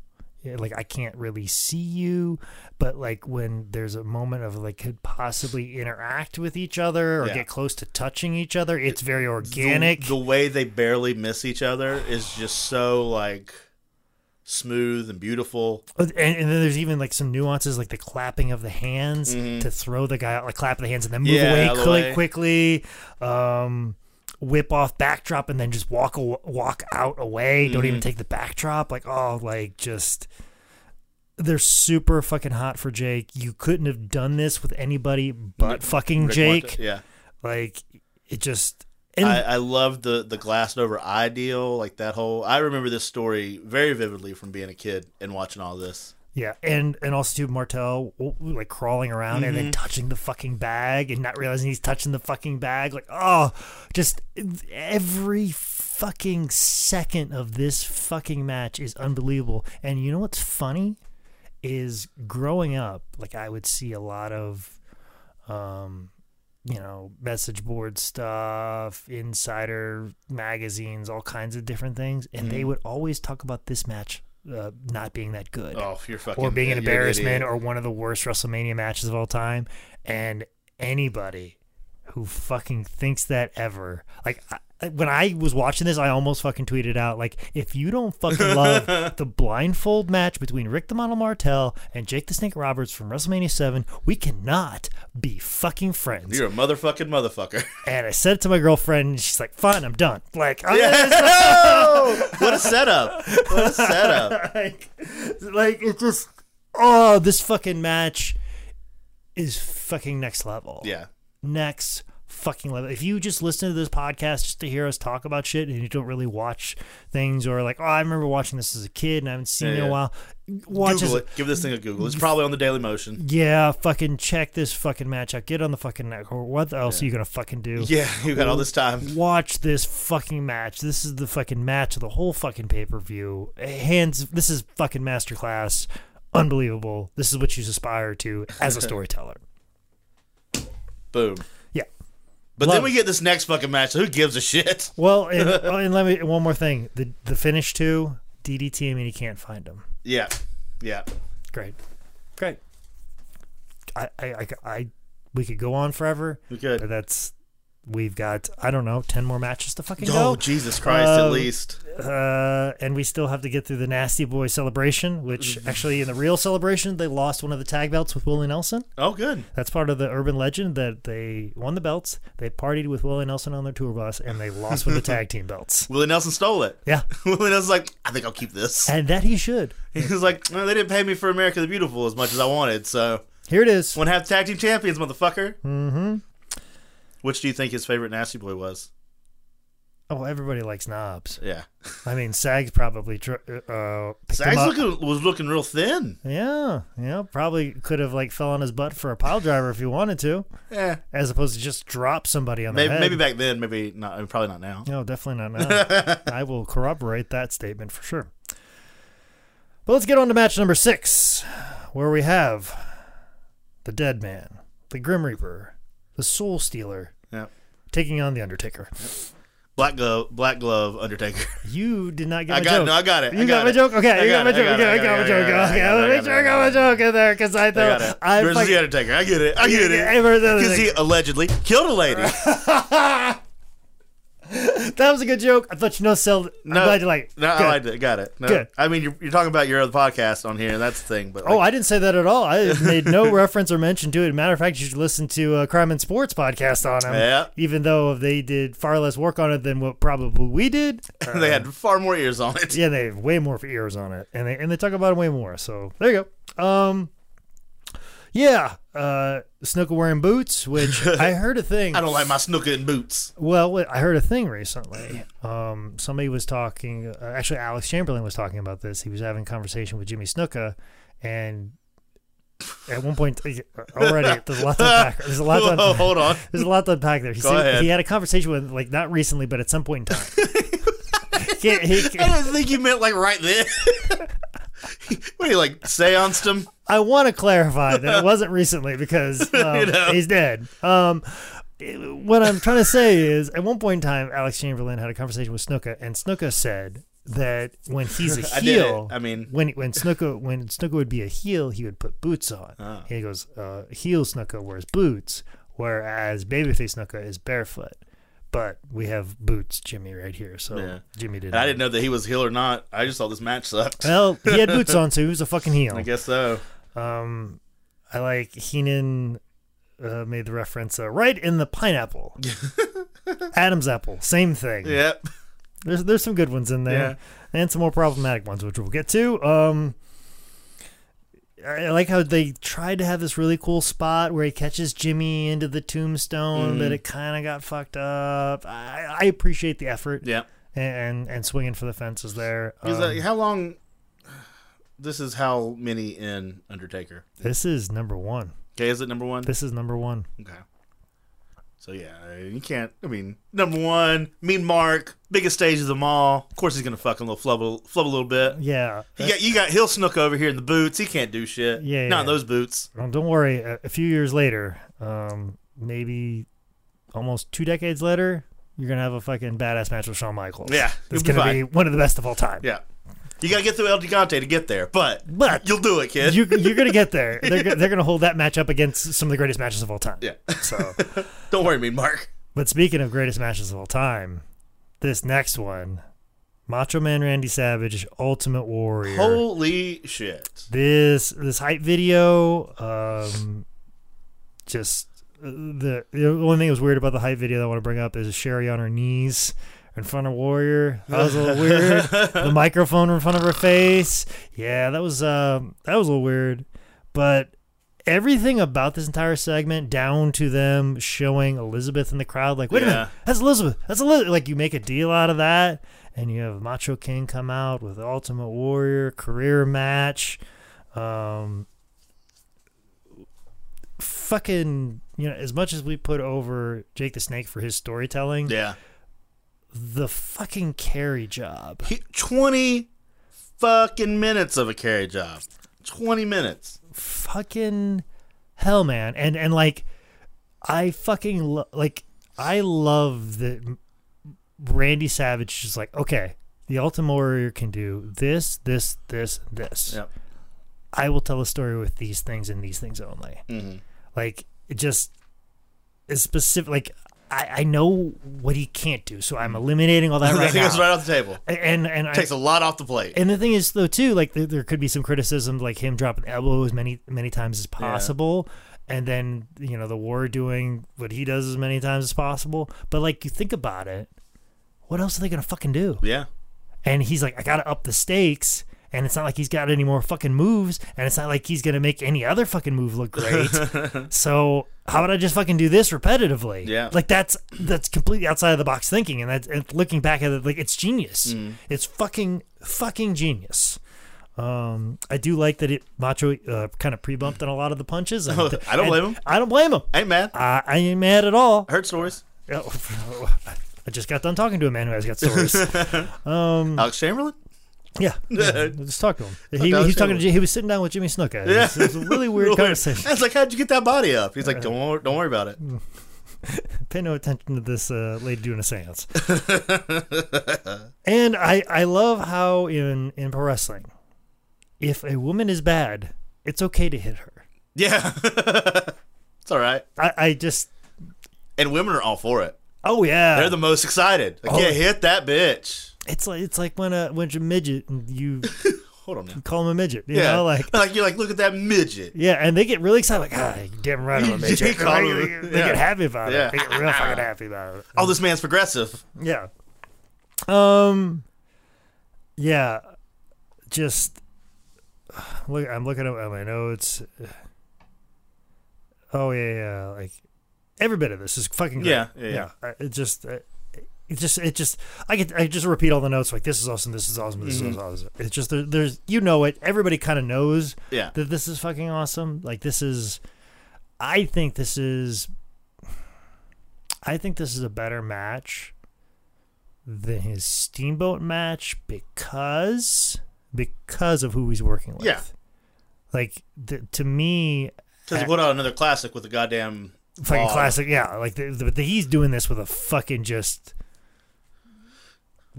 like I can't really see you, but like when there's a moment of like could possibly interact with each other or Yeah. get close to touching each other, it's very organic. The, way they barely miss each other is just so like smooth and beautiful. and, and then there's even like some nuances like the clapping of the hands to throw the guy out, like clap the hands and then move Mm-hmm. Yeah, away out of the quick, way. quickly. Um, whip off backdrop and then just walk walk out away. Don't Mm-hmm. even take the backdrop. Like oh, like just they're super fucking hot for Jake. You couldn't have done this with anybody but fucking Rick Jake. Martin- yeah. Like it just. And I, I love the the glassed over eye deal, like that whole. I remember this story very vividly from being a kid and watching all this. Yeah, and and also too Martel like crawling around and Mm-hmm. then touching the fucking bag and not realizing he's touching the fucking bag. Like, oh, just every fucking second of this fucking match is unbelievable. And you know what's funny is growing up, like I would see a lot of um you know, message board stuff, insider magazines, all kinds of different things, and Mm-hmm. they would always talk about this match uh, not being that good Oh, you're fucking or being an embarrassment idiot. or one of the worst WrestleMania matches of all time. And anybody who fucking thinks that ever, like I, when I was watching this, I almost fucking tweeted out like, if you don't fucking love <laughs> the blindfold match between Rick the Model Martel and Jake the Snake Roberts from WrestleMania Seven, we cannot be fucking friends. You're a motherfucking motherfucker. <laughs> and I said it to my girlfriend, and she's like, "Fine, I'm done." Like, I'm <laughs> what a setup! What a setup! like, like it just oh this fucking match is fucking next level Yeah, next fucking level if you just listen to this podcast just to hear us talk about shit and you don't really watch things or like oh i remember watching this as a kid and i haven't seen Yeah, it in yeah. a while watch Google this it. Give this thing a Google. It's probably on the Daily Motion. yeah fucking check this fucking match out get on the fucking network what else are you gonna fucking do Yeah, <laughs> you got all this time. watch this fucking match. This is the fucking match of the whole fucking pay per view. Hands. This is fucking masterclass. Unbelievable. This is what you aspire to as a <laughs> storyteller. Boom. But Love then we get this next fucking match. So who gives a shit? <laughs> Well, and, <laughs> oh, and let me one more thing. The the finish too. DDT him and he can't find him. Yeah, yeah. Great, great. I, I, I, I we could go on forever. We could. But that's we've got I don't know ten more matches to fucking Oh go. Jesus Christ! at Um, least Uh, and we still have to get through the Nasty Boy celebration, which Mm-hmm. actually in the real celebration they lost one of the tag belts with Willie Nelson. oh good. That's part of the urban legend that they won the belts. They partied with Willie Nelson on their tour bus, and they lost with the tag team belts. <laughs> Willie Nelson stole it. Yeah, <laughs> Willie Nelson's like, I think I'll keep this. and that he should. <laughs> He was like, no, they didn't pay me for America the Beautiful as much as I wanted, so Here it is. One half tag team champions, motherfucker. Mm-hmm. Which do you think his favorite Nasty Boy was? Oh, well, everybody likes Knobbs. Yeah, I mean, Sags probably tr- uh, Sags looking, was looking real thin. Yeah, yeah, probably could have like fell on his butt for a pile driver if he wanted to, Yeah, as opposed to just drop somebody on the maybe, head. maybe back then, maybe not. Probably not now. No, definitely not now. <laughs> I will corroborate that statement for sure. But let's get on to match number six, where we have the Dead Man, the Grim Reaper, the Soul Stealer, Yeah, taking on the Undertaker. Black glove, black glove, Undertaker. You did not get I got, joke. no, I got it. You I got, my it. joke? Okay, I you got, my joke. I Okay, I got my joke. Got Okay, let me sure I got my joke in there because I thought. I Versus the Undertaker. I get it. I get it. Because <laughs> he allegedly killed a lady. <laughs> That was a good joke. I thought you know sell. I'm glad you like it. No, Good. I liked it. Got it. No, Good. I mean, you're, you're talking about your other podcast on here, and that's the thing. But Oh, I didn't say that at all. I <laughs> made no reference or mention to it. Matter of fact, you should listen to a Crime and Sports podcast on them. Yeah. Even though they did far less work on it than what probably we did. <laughs> they had far more ears on it. Yeah, they have way more ears on it, and they and they talk about it way more. So there you go. Um, yeah, uh, Snuka wearing boots, which I <laughs> heard a thing. I don't like my Snuka in boots. Well, I heard a thing recently. Um, somebody was talking. Uh, actually, Alex Chamberlain was talking about this. He was having a conversation with Jimmy Snuka, and at one point already there's a lot to unpack. There's a lot to <laughs> unpack. hold on. <laughs> There's a lot to unpack there. He, said he had a conversation with like not recently, but at some point in time. he, he, I didn't think you meant like right then. <laughs> what do you like? Seanced him? I want to clarify that it wasn't recently because <laughs> um, You know. he's dead. Um, what I'm trying to say is, at one point in time, Alex Chamberlain had a conversation with Snuka, and Snuka said that when he's a <laughs> heel, I mean- when when Snuka when Snuka would be a heel, he would put boots on. Ah. He goes, uh, heel Snuka wears boots, whereas babyface Snuka is barefoot. But we have boots, Jimmy, right here. So Yeah. Jimmy did. And I didn't know that he was heel or not. I just thought this match sucked. Well, he had boots on, <laughs> so he was a fucking heel. I guess so. Um, I like Heenan uh, made the reference uh, right in the pineapple. <laughs> Adam's apple, same thing. Yep. There's there's some good ones in there, and some more problematic ones, which we'll get to. Um, I like how they tried to have this really cool spot where he catches Jimmy into the tombstone, but it kind of got fucked up. I, I appreciate the effort Yeah. and and swinging for the fences there. Is Um, that, how long? <sighs> This is how many in Undertaker? this is number one. Okay, is it number one? This is number one. Okay. So yeah, you can't. I mean, number one, Mean Mark, biggest stage of them all. Of course, he's gonna fucking little flub, a- flub a little bit. Yeah, You got you got Hill Snook over here in the boots. He can't do shit. Yeah, not yeah. in those boots. Well, don't worry. A, few years later, um, maybe almost two decades later, you're gonna have a fucking badass match with Shawn Michaels. Yeah, it's it'll be gonna be one of the best of all time. Yeah, you gotta get through El Gigante to get there, but But you'll do it, kid. you, you're gonna get there. <laughs> They're go- they're gonna hold that match up against some of the greatest matches of all time. yeah, So, <laughs> don't worry, Mean Mark. but speaking of greatest matches of all time, this next one, Macho Man Randy Savage, Ultimate Warrior. Holy shit! this this hype video um just uh, the the only thing that was weird about the hype video that I want to bring up is Sherri on her knees in front of Warrior. That was a little weird. <laughs> The microphone in front of her face. Yeah, that was um that was a little weird. But everything about this entire segment, down to them showing Elizabeth in the crowd, like, wait a minute, that's Elizabeth. That's Elizabeth. Like you make a deal out of that, and you have Macho King come out with Ultimate Warrior career match. Um, fucking, you know, as much as we put over Jake the Snake for his storytelling, Yeah, the fucking carry job. he, twenty fucking minutes of a carry job. Twenty minutes. fucking hell, man. And and like, I fucking lo- like. I love that Randy Savage is like, okay, the Ultimate Warrior can do this, this, this, this. Yep. I will tell a story with these things and these things only. Mm-hmm. Like it just is specific. Like I, I know what he can't do, so I'm eliminating all that <laughs> I right think now. it's right off the table. and and I, Takes a lot off the plate. and the thing is, though, too, like there, there could be some criticism, like him dropping the elbow as many many times as possible, and then you know the war doing what he does as many times as possible. But like you think about it, what else are they gonna fucking do? yeah. And he's like, I gotta up the stakes. And it's not like he's got any more fucking moves, and it's not like he's gonna make any other fucking move look great. <laughs> so how would I just fucking do this repetitively? Yeah. like that's that's completely outside of the box thinking, and that's and looking back at it, like it's genius. Mm. It's fucking fucking genius. Um, I do like that it Macho uh, kind of pre bumped on a lot of the punches. <laughs> And, I don't blame him. I don't blame him. Ain't mad. I, I ain't mad at all. I heard stories. <laughs> I just got done talking to a man who has got stories. Alex Chamberlain? Yeah, <laughs> yeah just talk to him. He, that he was was talking to. Jim- he was sitting down with Jimmy Snuka. It Yeah. was, it was a really weird <laughs> conversation. I was like, how'd you get that body up? He's like, <laughs> don't, wor- don't worry about it. Pay no attention to this uh, lady doing a seance. and I I love how in in pro wrestling, if a woman is bad, it's okay to hit her. Yeah. it's all right. I, I just And women are all for it. oh yeah, They're the most excited. Like, Oh. yeah, hit that bitch. It's like it's like when a when you're midget and you <laughs> Hold on now. call him a midget. You Yeah. know, like <laughs> like you're like, look at that midget. Yeah, and they get really excited, like, ah, you damn right I'm a <laughs> midget. You call them- they yeah. get happy about Yeah. it. They get real fucking happy about it. Oh, this man's progressive. Yeah. Um. Yeah. Just look. I'm looking at my notes. Oh yeah, yeah. Like every bit of this is fucking great. Yeah, yeah, yeah. Uh, It just. It just, it just, I get, I just repeat all the notes like this is awesome, this is awesome, this Mm-hmm. is awesome. It's just there, there's, you know it. Everybody kind of knows Yeah. that this is fucking awesome. Like this is, I think this is, I think this is a better match than his Steamboat match because because of who he's working with. Yeah. like th- to me, Because he put out another classic with a goddamn fucking log. classic. Yeah, like the, the, the, he's doing this with a fucking just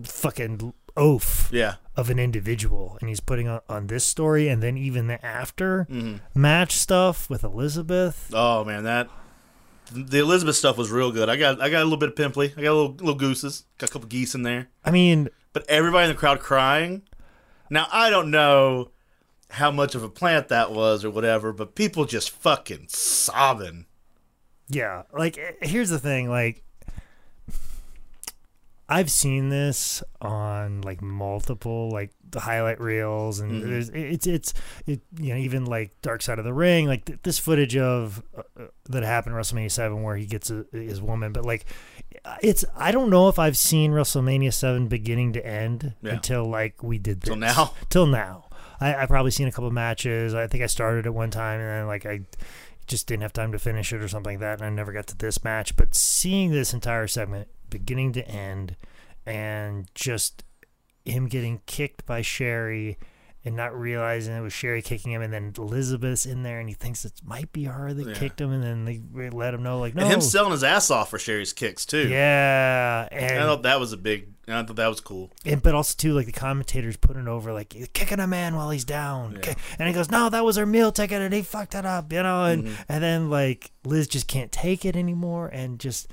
fucking oaf Yeah. of an individual and he's putting on, on this story and then even the after Mm-hmm. match stuff with Elizabeth. Oh man, that the Elizabeth stuff was real good. I got I got a little bit of pimply. I got a little little gooses. Got a couple geese in there. I mean, But everybody in the crowd crying. Now I don't know how much of a plant that was or whatever, but people just fucking sobbing. yeah, like here's the thing, like I've seen this on like multiple like the highlight reels and there's it's it's it you know even like Dark Side of the Ring like th- this footage of uh, uh, that happened WrestleMania 7 where he gets a, his woman but like it's I don't know if I've seen WrestleMania 7 beginning to end Yeah. until like we did this Till now? <laughs> till now I I probably seen a couple matches I think I started at one time and then like I just didn't have time to finish it or something like that and I never got to this match but seeing this entire segment beginning to end and just him getting kicked by Sherri and not realizing it was Sherri kicking him and then Elizabeth's in there and he thinks it might be her that Yeah. kicked him and then they let him know like no And him selling his ass off for Sherri's kicks too. yeah and I thought that was a big. I thought that was cool. and but also too like the commentators putting over like kicking a man while he's down Yeah. and he goes no that was our meal ticket and he fucked it up you know and Mm-hmm. and then like Liz just can't take it anymore and just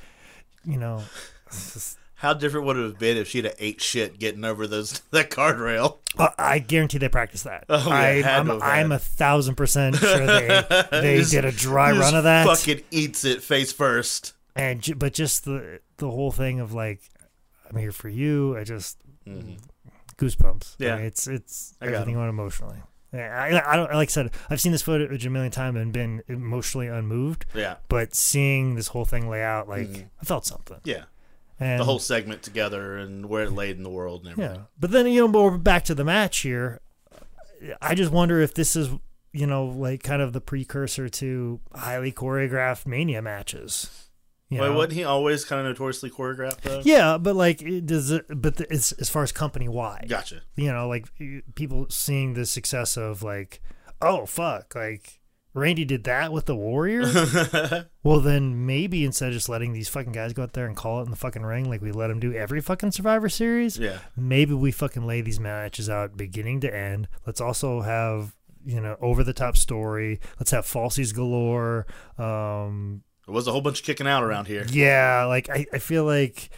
you know <laughs> How different would it have been if she'd have ate shit getting over those <laughs> that guardrail? Uh, I guarantee they practiced that. Oh, I, I'm, I'm a thousand percent <laughs> sure they they Just- did a dry run of that. Fucking eats it face first. And but just the the whole thing of like, I'm here for you. I just goosebumps. I Yeah. mean, it's it's I everything on emotionally. Yeah, I, I don't like I said. I've seen this footage a million times and been emotionally unmoved. Yeah. But seeing this whole thing lay out, like I felt something. Yeah. And The whole segment together and where it laid in the world and everything. Yeah, but then you know, but we're back to the match here. I just wonder if this is you know like kind of the precursor to highly choreographed mania matches. You Wait, know? wasn't he always kind of notoriously choreographed though? Yeah, but like, it does it? But the, as as far as company wide, Gotcha. you know, like people seeing the success of like, oh fuck, like Randy did that with the Warrior, <laughs> well then maybe instead of just letting these fucking guys go out there and call it in the fucking ring like we let them do every fucking Survivor Series, Yeah. maybe we fucking lay these matches out beginning to end. Let's also have you know over the top story. Let's have falsies galore. Um, There was a whole bunch of kicking out around here. yeah, like I, I feel like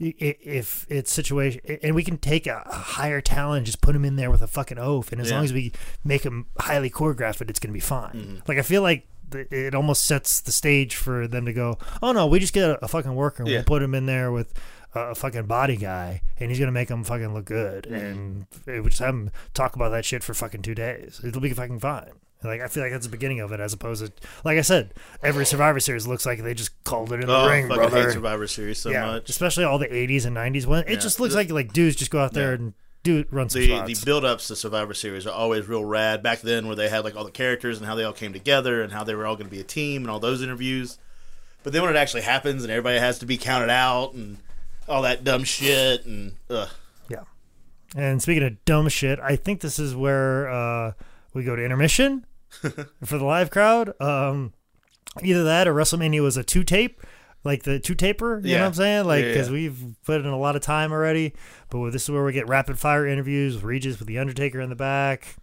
if it's situation and we can take a, a higher talent and just put him in there with a fucking oath and as Yeah. long as we make him highly choreographed it, it's gonna be fine Mm-hmm. like i feel like it almost sets the stage for them to go oh no we just get a, a fucking worker and Yeah. we'll put him in there with a, fucking body guy and he's gonna make him fucking look good Mm-hmm. and we just have him talk about that shit for fucking two days it'll be fucking fine like I feel like that's the beginning of it, as opposed to, like I said, every Survivor Series looks like they just called it in the Oh, ring, fucking brother hate Survivor Series so yeah, much. especially all the '80s and '90s when it Yeah. just looks like like dudes just go out there Yeah. and do run some the spots. the build ups to Survivor Series are always real rad. Back then, where they had like all the characters and how they all came together and how they were all going to be a team and all those interviews. But then when it actually happens and everybody has to be counted out and all that dumb shit and ugh. yeah. And speaking of dumb shit, I think this is where uh, we go to intermission <laughs> for the live crowd. Um, either that or WrestleMania was a two tape. Like the two taper, you know what I'm saying? Like, because yeah. we've put in a lot of time already. But this is where we get rapid fire interviews with Regis with the Undertaker in the back.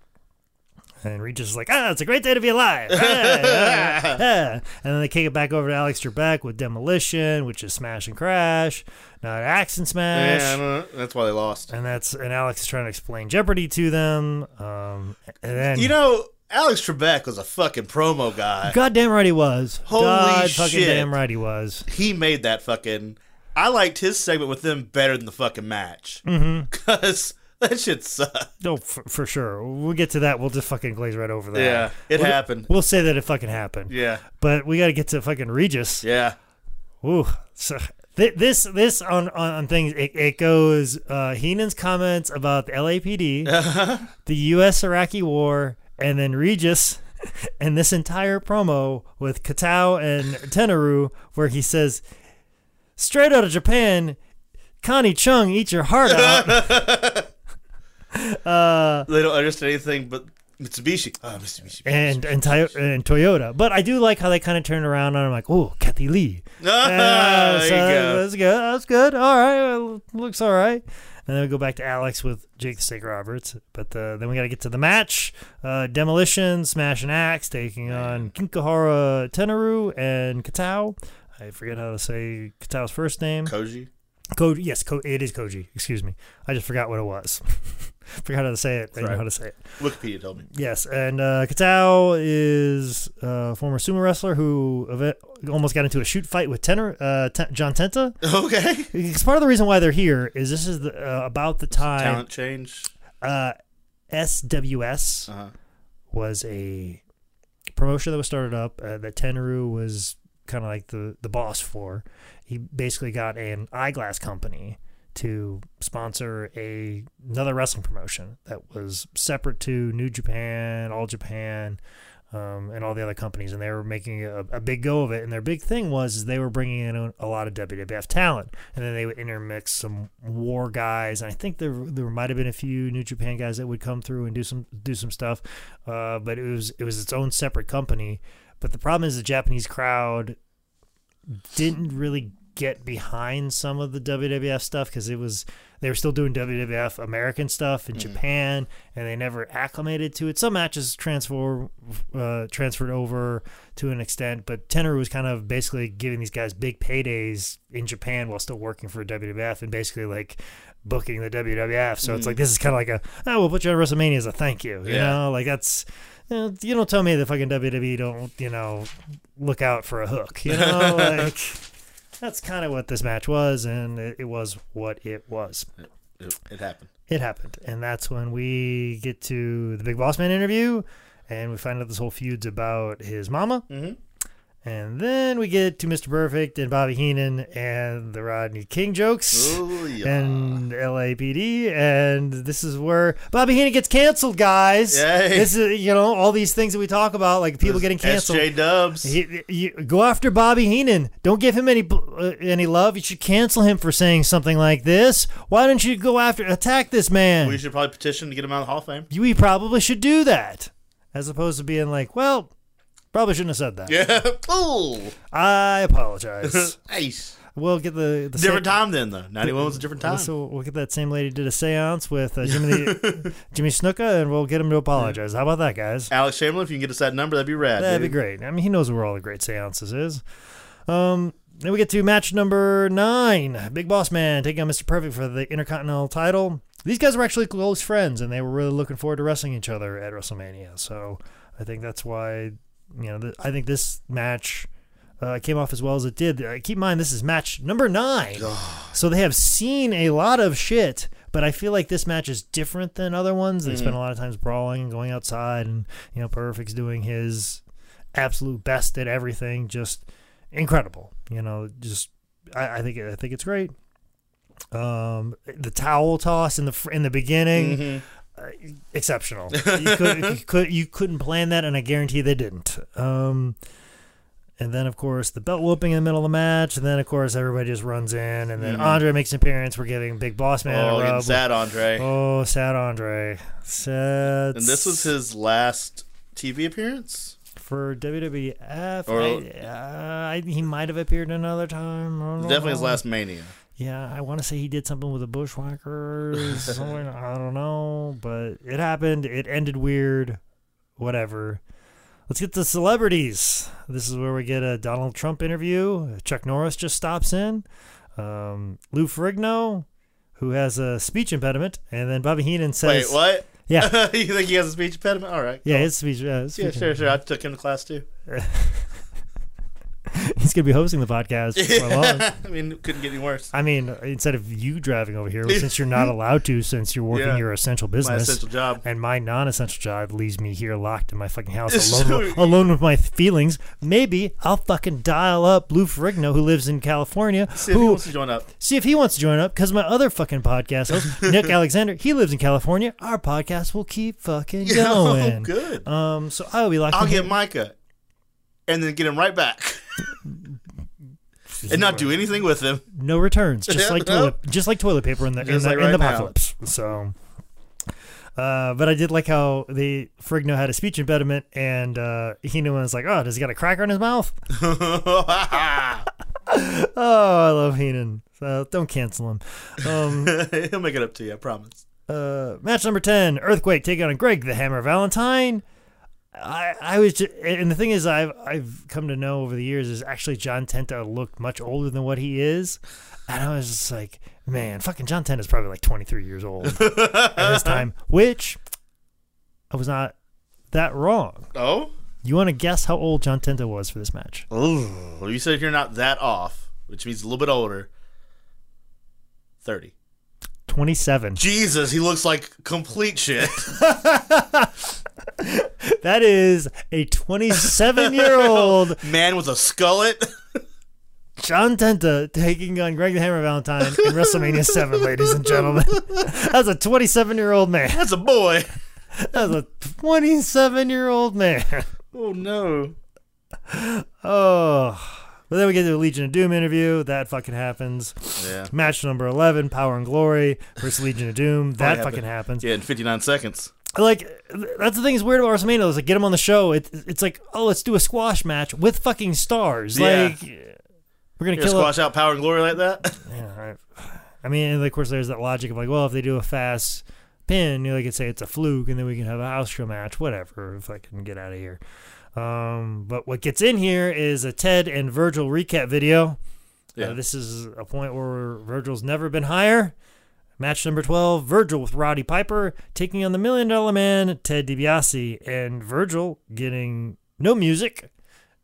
And Regis is like, ah, it's a great day to be alive. Ah, ah, ah. And then they kick it back over to Alex Trebek with Demolition, which is Smash and Crash, not Axe and Smash. Yeah, I don't know. that's why they lost. and that's and Alex is trying to explain Jeopardy to them. Um, and then You know, Alex Trebek was a fucking promo guy. goddamn right he was. Holy God fucking shit. damn right he was. He made that fucking. I liked his segment with them better than the fucking match. Because <laughs> that shit sucked. No, for, for sure. We'll get to that. We'll just fucking glaze right over that. Yeah, it We'll- happened. We'll say that it fucking happened. Yeah, But we got to get to fucking Regis. yeah. Ooh, so th- this this on on, on things it, it goes uh, Heenan's comments about the LAPD, the U.S. Iraqi War, and then Regis, <laughs> and this entire promo with Kitao and Tenryu, where he says, "Straight out of Japan, Connie Chung, eat your heart out." <laughs> They don't understand anything but Mitsubishi. Oh, Mitsubishi. and and, Toyo- and Toyota, but I do like how they kind of turn around on him, like, "Oh, Kathie Lee." Ah, <laughs> Yeah, there you go. That's good. That's good. All right. Looks all right. And then we go back to Alex with Jake the Snake Roberts. But uh, then we got to get to the match. Uh, Demolition, Smash and Axe taking on Kinkahara Tenryu and Kitao. I forget how to say Kitao's first name. Koji. Koji. Yes, Ko- it is Koji. Excuse me. I just forgot what it was. <laughs> <laughs> forgot how to say it. I know how to say it. Wikipedia told me. Yes, and uh, Kitao is a former sumo wrestler who almost got into a shoot fight with Tenor, uh, T- John Tenta. <laughs> Okay. It's part of the reason why they're here is this is the, uh, about the time Talent change. uh, SWS Uh-huh. was a promotion that was started up uh, that Tenryu was kind of like the, the boss for. He basically got an eyeglass company to sponsor a another wrestling promotion that was separate to New Japan, All Japan, um, and all the other companies, and they were making a, a big go of it. And their big thing was they were bringing in a, a lot of WWF talent, and then they would intermix some war guys. And I think there there might have been a few New Japan guys that would come through and do some do some stuff, uh, but it was it was its own separate company. But the problem is the Japanese crowd didn't really get behind some of the WWF stuff because it was they were still doing WWF American stuff in Japan and they never acclimated to it. Some matches transfer uh, transferred over to an extent, but Tenryu was kind of basically giving these guys big paydays in Japan while still working for WWF and basically like booking the WWF. So it's like this is kind of like a oh we'll put you on WrestleMania as a thank you, you Yeah. know, like that's. You, know, you don't tell me the fucking WWE don't, you know, look out for a hook. You <laughs> know, like that's kind of what this match was, and it, it was what it was. It, it happened. It happened, and that's when we get to the Big Boss Man interview, and we find out this whole feud's about his mama, Mhm. And then we get to Mr. Perfect and Bobby Heenan and the Rodney King jokes. Oh, yeah. And LAPD, and this is where Bobby Heenan gets canceled, guys. Yay. This is, you know, all these things that we talk about, like people getting canceled. SJ Dubs. He, you, go after Bobby Heenan. Don't give him any uh, any love. You should cancel him for saying something like this. Why don't you go after attack this man? we should probably petition to get him out of the Hall of Fame. We probably should do that, as opposed to being like, well, Probably shouldn't have said that. Yeah. <laughs> Cool. I apologize. <laughs> nice. we'll get the, the Different sa- time then, though. 91 was a different time. So we'll get that same lady did a seance with uh, Jimmy <laughs> Jimmy Snuka, and we'll get him to apologize. How about that, guys? Alex Chamberlain, if you can get us that number, that'd be rad. That'd be great. I mean, he knows where all the great seances is. Um, then we get to match number nine. Big Boss Man taking on Mr. Perfect for the Intercontinental title. These guys were actually close friends, and they were really looking forward to wrestling each other at WrestleMania. So I think that's why, you know, th- I think this match uh, came off as well as it did. Uh, keep in mind, this is match number nine. So they have seen a lot of shit, but I feel like this match is different than other ones. They spend a lot of times brawling and going outside, and you know, Perfect's doing his absolute best at everything. Just incredible. You know, just I, I think I think it's great. Um, the towel toss in the fr- in the beginning, uh, exceptional. <laughs> you, could, you could you couldn't plan that, and I guarantee they didn't. Um, and then, of course, the belt whooping in the middle of the match. And then, of course, everybody just runs in. And then Andre makes an appearance. We're getting Big Boss Man Oh, a rub. sad, Andre. Oh, sad Andre. Sad. and this was his last TV appearance? for WWF. Or- I, uh, I, he might have appeared another time. I don't Definitely his last Mania. Yeah, I want to say he did something with the Bushwhackers. <laughs> something, I don't know, but it happened. It ended weird. Whatever. Let's get to celebrities. This is where we get a Donald Trump interview. Chuck Norris just stops in. Um, Lou Ferrigno, who has a speech impediment, and then Bobby Heenan says, Wait, what? Yeah, <laughs> you think he has a speech impediment? All right. yeah, his speech. Uh, his Yeah, speech sure, sure. I took him to class too. <laughs> <laughs> He's gonna be hosting the podcast for <laughs> long. I mean, couldn't get any worse. I mean, instead of you driving over here, <laughs> since you're not allowed to, since you're working Yeah. your essential business, My essential job. and my non-essential job leaves me here locked in my fucking house alone, so- alone with my feelings. Maybe I'll fucking dial up Lou Ferrigno, who lives in California, See if he who wants to join up. see if he wants to join up. Because my other fucking podcast host, Nick Alexander, he lives in California. Our podcast will keep fucking Oh, going. good. Um, so I'll be locked. I'll get here. Micah, and then get him right back, <laughs> and not do anything with them. no returns, just like toilet, just like toilet paper in the in Just the, like in the now. apocalypse. So, uh, but I did like how the Ferrigno had a speech impediment, and uh, Heenan was like, "Oh, does he got a cracker in his mouth?" <laughs> <laughs> Oh, I love Heenan. So don't cancel him. Um, He'll make it up to you, I promise. uh, match number ten: Earthquake taking on Greg the Hammer Valentine. I, I was just, and the thing is, I've I've come to know over the years is actually John Tenta looked much older than what he is, and I was just like, man, fucking John Tenta is probably like 23 years old <laughs> at this time, which I was not that wrong. Oh, You want to guess how old John Tenta was for this match? oh, you said you're not that off, which means a little bit older. Thirty. 27. Jesus, he looks like complete shit. <laughs> <laughs> That is a 27 year old <laughs> Man with a skullet. John Tenta taking on Greg the Hammer Valentine in WrestleMania 7, ladies and gentlemen. <laughs> That's a 27 year old man. That's a boy. That's a 27 year old man. Oh no. Oh. But then we get to the Legion of Doom interview. That fucking happens. Yeah. Match number 11, Power and Glory versus Legion of Doom. That happened. fucking happens. Yeah, in 59 seconds. Like, that's the thing is weird about WrestleMania. Is like, get them on the show. It, it's like, oh, let's do a squash match with fucking stars. Yeah. Like, we're going to You kill squash out power and glory like that. <laughs> Yeah, I, I mean, and of course, there's that logic of like, well, if they do a fast pin, you know, they could say it's a fluke, and then we can have a house show match, whatever. If I can get out of here. Um, but what gets in here is a Ted and Virgil recap video. Yeah. Uh, this is a point where Virgil's never been higher. Match number 12, Virgil with Roddy Piper taking on the Million Dollar Man, Ted DiBiase, and Virgil getting no music,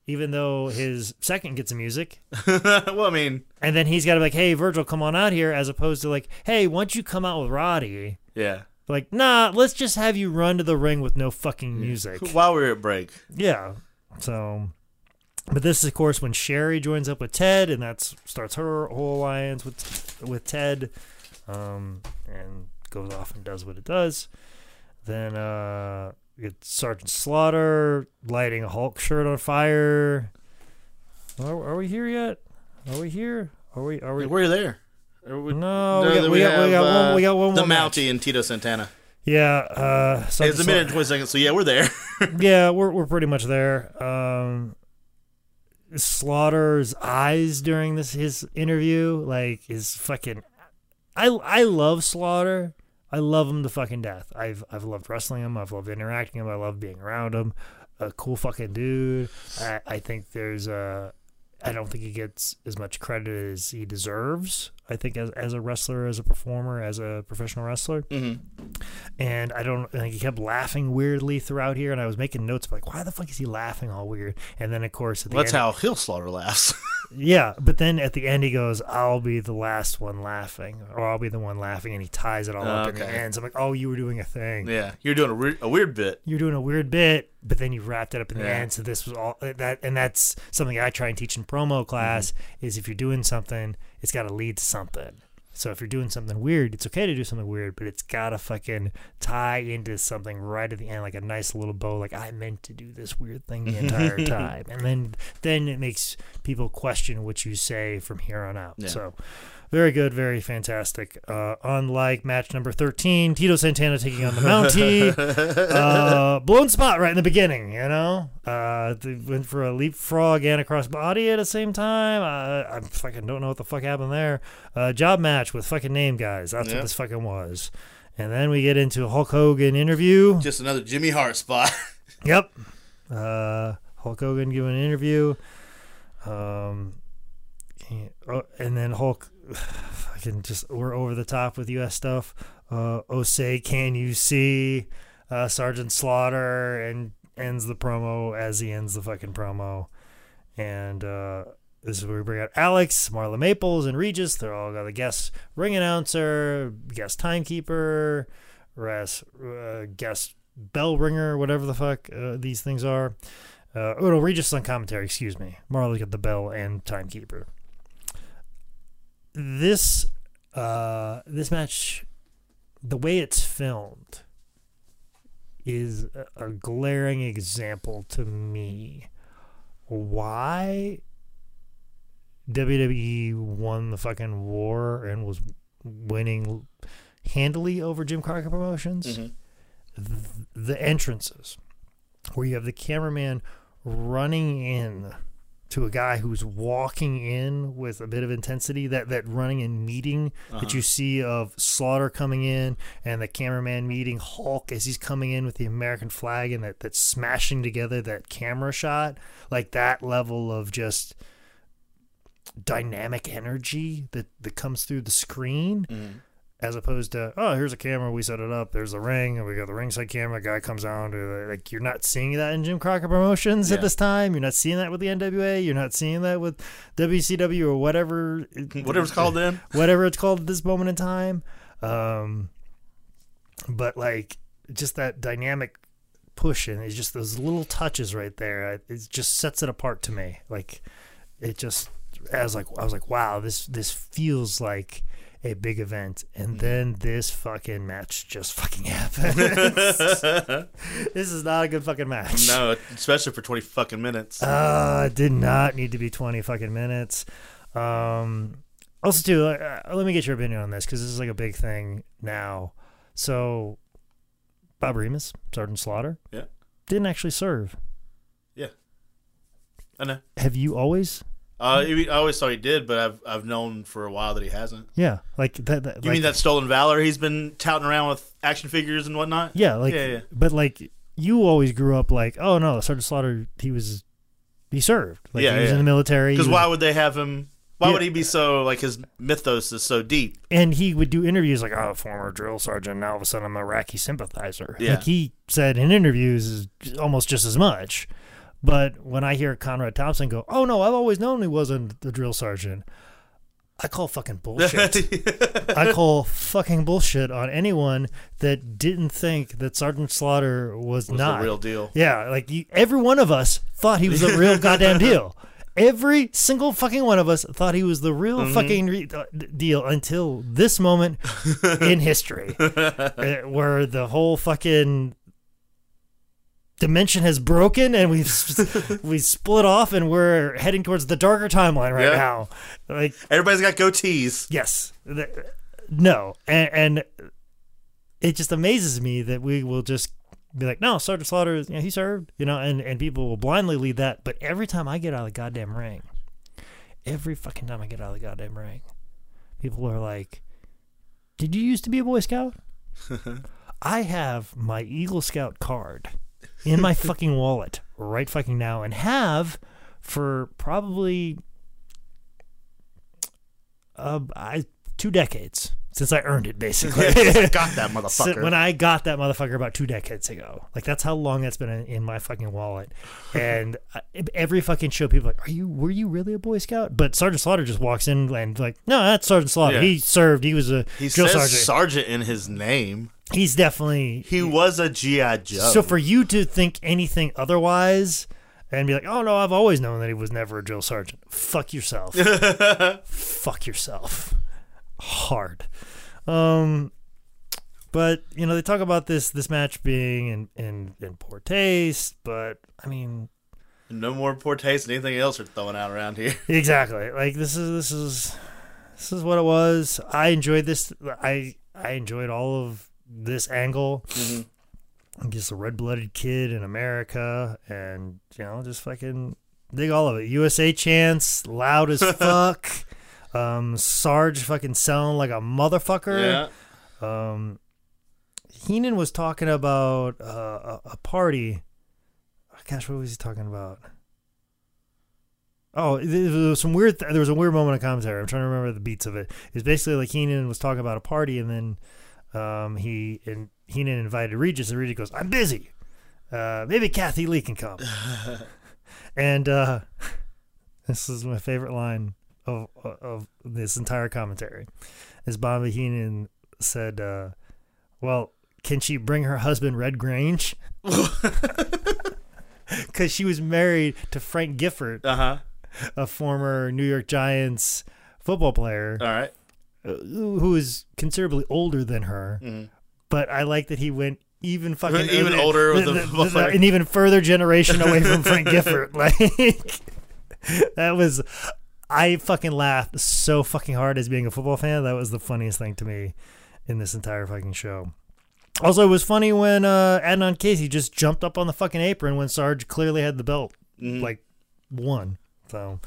even though his second gets music. <laughs> well, I mean, And then he's got to be like, hey, Virgil, come on out here, as opposed to like, hey, once you come out with Roddy, yeah. like, nah, let's just have you run to the ring with no fucking music. <laughs> While we are at break. Yeah. So, but this is, of course, when Sherri joins up with Ted, and that starts her whole alliance with with Ted, um, and goes off and does what it does. Then uh, get Sergeant Slaughter lighting a Hulk shirt on fire. Are, are we here yet? Are we here? Are we? Are we? We're there. Are we- No, No, we got, we got, we got uh, one. We got one The more match. Mountie and Tito Santana. Yeah, uh, It's a minute and twenty seconds, so yeah, we're there. <laughs> yeah, we're we're pretty much there. Um, Slaughter's eyes during this his interview, like is fucking. I I love Slaughter. I love him to fucking death. I've I've loved wrestling him. I've loved interacting him. I love being around him. A cool fucking dude. I I think there's a. I don't think he gets as much credit as he deserves. I think as as a wrestler, as a performer, as a professional wrestler mm-hmm. and I don't. And he kept laughing weirdly throughout here, and I was making notes like, why the fuck is he laughing all weird? And then of course at the That's end, how Hill Slaughter laughs. <laughs> yeah. But then at the end he goes, "I'll be the last one laughing, or I'll be the one laughing," and he ties it all up in the Okay. end. So I'm like, oh, you were doing a thing. yeah, you're doing a, re- a weird bit. You're doing a weird bit, but then you wrapped it up in the Yeah. end. So this was all that, and that's something I try and teach in promo class. Mm-hmm. Is if you're doing something, it's got to lead to something. So if you're doing something weird, it's okay to do something weird, but it's gotta fucking tie into something right at the end, like a nice little bow. Like I meant to do this weird thing the entire <laughs> time, and then then it makes people question what you say from here on out. Yeah. So very good, very fantastic. Uh, unlike match number thirteen, Tito Santana taking on the Mountie, <laughs> uh, blown spot right in the beginning. You know, uh, they went for a leapfrog and a crossbody at the same time. Uh, I fucking don't know what the fuck happened there. Uh, job match with fucking name guys. That's Yeah. what this fucking was. And then we get into a Hulk Hogan interview. Just another Jimmy Hart spot. <laughs> Yep. Uh, Hulk Hogan giving an interview. Um, oh, and then Hulk, <sighs> fucking just we're over the top with U.S. stuff. Uh, oh say, can you see uh, Sergeant Slaughter and ends the promo as he ends the fucking promo, and uh, this is where we bring out Alex, Marla Maples, and Regis. They're all got a guest ring announcer, guest timekeeper, res, uh, guest bell ringer, whatever the fuck uh, these things are. Uh, oh no, Regis on commentary. Excuse me. Marla got the bell and timekeeper. This uh, this match, the way it's filmed, is a, a glaring example to me why WWE won the fucking war and was winning handily over Jim Crockett Promotions. Mhm. Th- the entrances, where you have the cameraman running in to a guy who's walking in with a bit of intensity that that running and meeting that you see of slaughter coming in and the cameraman meeting hulk as he's coming in with the american flag and that that smashing together that camera shot like that level of just dynamic energy that that comes through the screen Mhm. As opposed to oh here's a camera we set it up there's a ring and we got the ringside camera guy comes on like you're not seeing that in Jim Crockett Promotions at this time? You're not seeing that with the NWA you're not seeing that with WCW or whatever Whatever's called then. <laughs> whatever it's called at this moment in time. Um but like just that dynamic push and it's just those little touches right there it just sets it apart to me. Like it just I was like I was like wow this this feels like a big event and then this fucking match just fucking <laughs> happens <laughs> this is not a good fucking match No, especially for twenty fucking minutes. uh, it did not need to be 20 fucking minutes. Um, also, too, uh, let me get your opinion on this because this is like a big thing now. So, Bob Remus, Sergeant Slaughter, Yeah. didn't actually serve. yeah, I know. Have you always? Uh, I always thought he did, but I've I've known for a while that he hasn't. Yeah, like that. that You like, mean that stolen valor he's been touting around with action figures and whatnot? Yeah, like, Yeah, yeah. but like you always grew up like, oh no, Sergeant Slaughter, he was, he served. Like Yeah, he was yeah. in the military. Because why would they have him? Why Yeah. would he be so like his mythos is so deep? and he would do interviews like, "Oh, former drill sergeant. Now all of a sudden, I'm an Iraqi sympathizer." Yeah. Like he said in interviews, is almost just as much. But when I hear Conrad Thompson go, "Oh no, I've always known he wasn't the drill sergeant," I call fucking bullshit. <laughs> I call fucking bullshit on anyone that didn't think that Sergeant Slaughter was, was not the real deal. yeah, like you, every one of us thought he was the real <laughs> goddamn deal. Every single fucking one of us thought he was the real Mm-hmm. fucking re- uh, deal until this moment in history, <laughs> uh, where the whole fucking dimension has broken and we've <laughs> we split off and we're heading towards the darker timeline right Yeah. now. Like Everybody's got goatees. Yes. No. And, and it just amazes me that we will just be like, no, Sergeant Slaughter, you know, he served, you know, and, and people will blindly lead that. But every time I get out of the goddamn ring, every fucking time I get out of the goddamn ring, people are like, did you used to be a Boy Scout? <laughs> I have my Eagle Scout card in my fucking wallet right fucking now and have for probably uh, I, two decades since I earned it, basically. <laughs> I <laughs> got that motherfucker. when I got that motherfucker about two decades ago, like that's how long that's been in, in my fucking wallet. And I, every fucking show, people are like, "Are you? Were you really a Boy Scout?" But Sergeant Slaughter just walks in and like, "No, that's Sergeant Slaughter. Yeah. He served. He was a he drill says sergeant. sergeant in his name. He's definitely He was a GI Joe. so for you to think anything otherwise and be like, "Oh no, I've always known that he was never a drill sergeant." Fuck yourself. <laughs> Fuck yourself. Hard. Um but you know, they talk about this this match being in in, in poor taste, but I mean, no more poor taste than anything else are throwing out around here. <laughs> exactly. Like this is this is this is what it was. I enjoyed this I I enjoyed all of this angle. I'm just a red-blooded kid in America, and you know, just fucking dig all of it. USA chants, loud as <laughs> fuck. Um, Sarge fucking sound like a motherfucker. Um, Heenan was talking about uh, a, a party. Oh, gosh, what was he talking about? Oh, there was some weird. Th- there was a weird moment of commentary. I'm trying to remember the beats of it. It was basically like Heenan was talking about a party, and then um, he and Heenan invited Regis, and Regis goes, "I'm busy. Uh, maybe Kathie Lee can come." <laughs> and uh, <laughs> this is my favorite line of of this entire commentary. Is Bobby Heenan said, uh, "Well, can she bring her husband Red Grange?" <laughs> <laughs> Because she was married to Frank Gifford, Uh huh. a former New York Giants football player All right. uh, who is considerably older than her. But I like that he went even fucking Even older with the football player. an even further generation away from Frank <laughs> Gifford. Like that was, I fucking laughed so fucking hard as being a football fan. That was the funniest thing to me in this entire fucking show. Also, it was funny when uh, Adnan Casey just jumped up on the fucking apron when Sarge clearly had the belt, like one. So,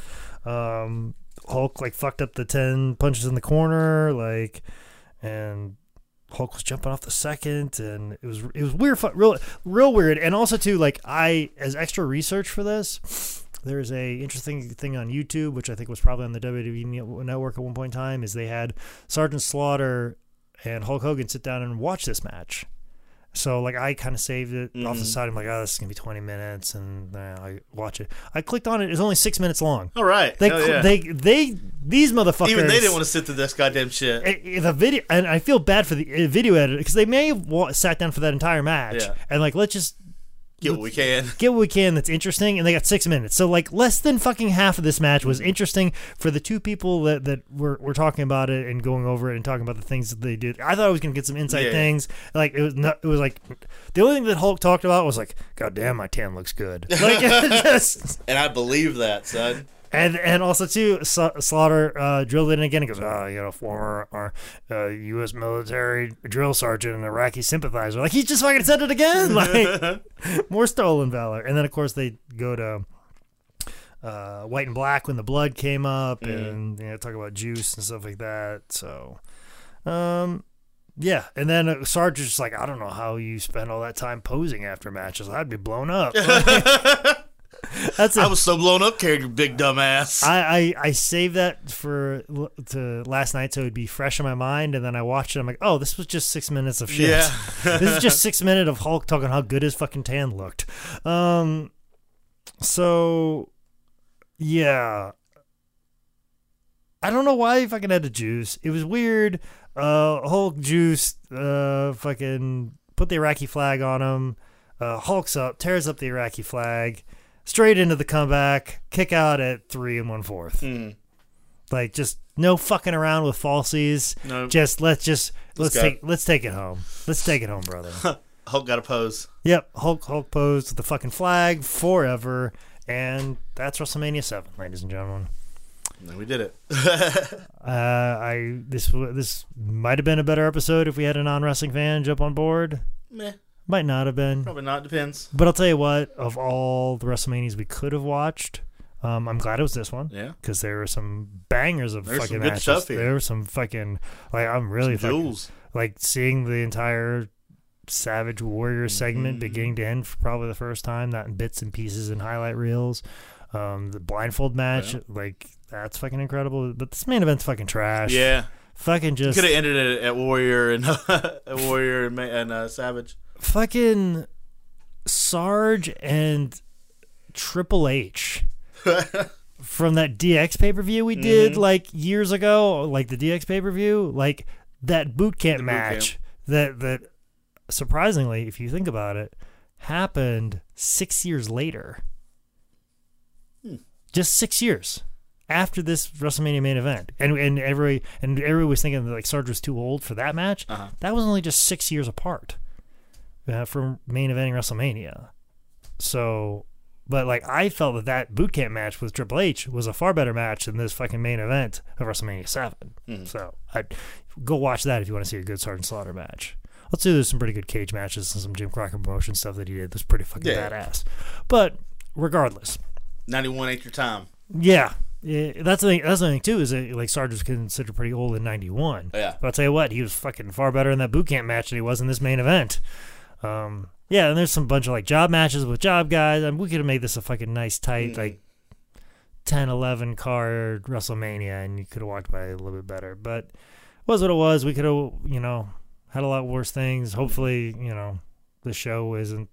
um, Hulk like fucked up the ten punches in the corner, like, and Hulk was jumping off the second, and it was it was weird, real real weird. And also too, like I as extra research for this, there's a interesting thing on YouTube, which I think was probably on the WWE network at one point in time, is they had Sergeant Slaughter and Hulk Hogan sit down and watch this match. So like I kind of saved it off the side. I'm like, oh, this is gonna be 20 minutes, and uh, I watch it. I clicked on it. It's only six minutes long. All right. They cl- yeah. they they these motherfuckers. Even they didn't want to sit through this goddamn shit. Eh, eh, the video, and I feel bad for the uh, video editor because they may have sat down for that entire match Yeah. and like let's just Get what we can. get what we can that's interesting, and they got six minutes. So like less than fucking half of this match was mm-hmm. interesting for the two people that that were, were talking about it and going over it and talking about the things that they did. I thought I was gonna get some inside Yeah. things. Like it was not, it was like the only thing that Hulk talked about was like, God damn, my tan looks good. <laughs> Like <laughs> just And I believe that, son. And and also too, Slaughter uh, drilled it in again. He goes, "Oh, you know, former uh, uh, U.S. military drill sergeant and Iraqi sympathizer." Like he just fucking said it again. <laughs> Like <laughs> more stolen valor. And then of course they go to uh, White and Black when the blood came up, and you know, talk about juice and stuff like that. So, um. Yeah, and then uh, Sarge is like, I don't know how you spend all that time posing after matches. I'd be blown up. <laughs> That's it. I was so blown up your big dumb ass. I, I I saved that for to last night so it'd be fresh in my mind, and then I watched it. I'm like, oh, this was just six minutes of shit. Yeah. <laughs> this is just six minutes of Hulk talking how good his fucking tan looked. Um, so yeah, I don't know why he fucking had the juice. It was weird. Uh, Hulk juice. Uh, fucking put the Iraqi flag on him. Uh, Hulk's up, tears up the Iraqi flag, straight into the comeback, kick out at three and one fourth. Like just no fucking around with falsies. No. Just let's just let's, go. take let's take it home. Let's take it home, <laughs> brother. Hulk got a pose. yep, Hulk Hulk posed with the fucking flag forever, and that's WrestleMania seven, ladies and gentlemen. And we did it. <laughs> Uh, I this this might have been a better episode if we had a non wrestling fan jump on board. Meh. Might not have been. Probably not. Depends. But I'll tell you what, of all the WrestleManias we could have watched, um, I'm glad it was this one Yeah. because there were some bangers of There's fucking matches. There were some fucking like I'm really Some fucking, jewels. like seeing the entire Savage Warrior segment Mhm. beginning to end for probably the first time, not in bits and pieces and highlight reels. Um, the blindfold match, Yeah. like that's fucking incredible. But this main event's fucking trash. Yeah. fucking just Could have ended it at Warrior and <laughs> Warrior and, and uh, Savage. Fucking Sarge and Triple H <laughs> from that DX pay per view we did Mhm. like years ago, like the DX pay per view, like that boot camp The boot match that that surprisingly, if you think about it, happened six years later. Hmm. Just six years after this WrestleMania main event, and and every and everybody was thinking that like Sarge was too old for that match. Uh-huh. That was only just six years apart uh, from main eventing WrestleMania. So, but like I felt that that boot camp match with Triple H was a far better match than this fucking main event of WrestleMania 7 Mhm. So I go watch that if you want to see a good Sergeant Slaughter match. Let's say there's some pretty good cage matches and some Jim Crockett promotion stuff that he did that's pretty fucking Yeah. badass. But regardless, 91 ain't your time. yeah, yeah, that's the thing. That's the thing too is that like Sarge was considered pretty old in '91. Yeah. But I'll tell you what, he was fucking far better in that boot camp match than he was in this main event. Um, yeah, and there's some bunch of like job matches with job guys. I mean, we could have made this a fucking nice, tight, Mhm. like 10, 11 card WrestleMania, and you could have walked by a little bit better. But it was what it was. We could have, you know, had a lot worse things. Hopefully, you know, the show isn't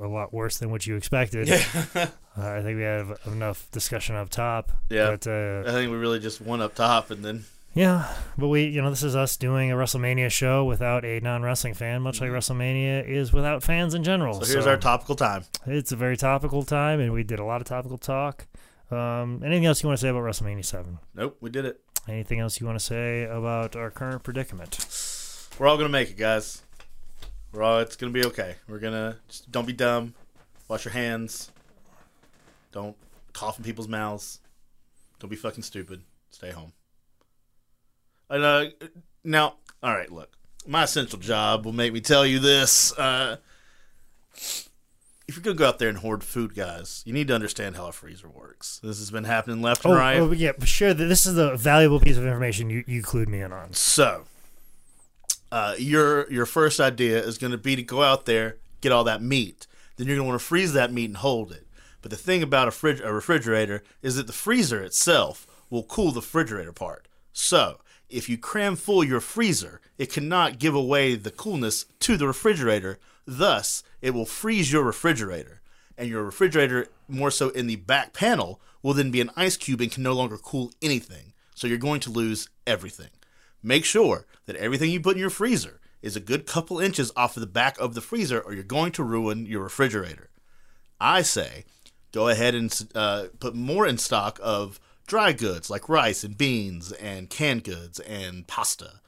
a lot worse than what you expected. Yeah. <laughs> Uh, I think we have enough discussion up top. Yeah. But uh, I think we really just went up top and then. Yeah, but we, you know, this is us doing a WrestleMania show without a non-wrestling fan, much like WrestleMania is without fans in general. Mm-hmm. So here's our topical time. It's a very topical time, and we did a lot of topical talk. Um, anything else you want to say about WrestleMania Seven? Nope, we did it. Anything else you want to say about our current predicament? We're all gonna make it, guys. We're all. It's gonna be okay. We're gonna just don't be dumb. Wash your hands. Don't cough in people's mouths. Don't be fucking stupid. Stay home. And uh, now, all right. Look, my essential job will make me tell you this. Uh, if you're gonna go out there and hoard food, guys, you need to understand how a freezer works. This has been happening left and Oh, right. oh, yeah, but sure. This is a valuable piece of information you, you clued me in on. So, uh, your your first idea is going to be to go out there, get all that meat. Then you're going to want to freeze that meat and hold it. But the thing about a, frig- a refrigerator is that the freezer itself will cool the refrigerator part. So, if you cram full your freezer, it cannot give away the coolness to the refrigerator. Thus, it will freeze your refrigerator. And your refrigerator, more so in the back panel, will then be an ice cube and can no longer cool anything. So, you're going to lose everything. Make sure that everything you put in your freezer is a good couple inches off of the back of the freezer, or you're going to ruin your refrigerator. I say go ahead and uh, put more in stock of dry goods like rice and beans and canned goods and pasta.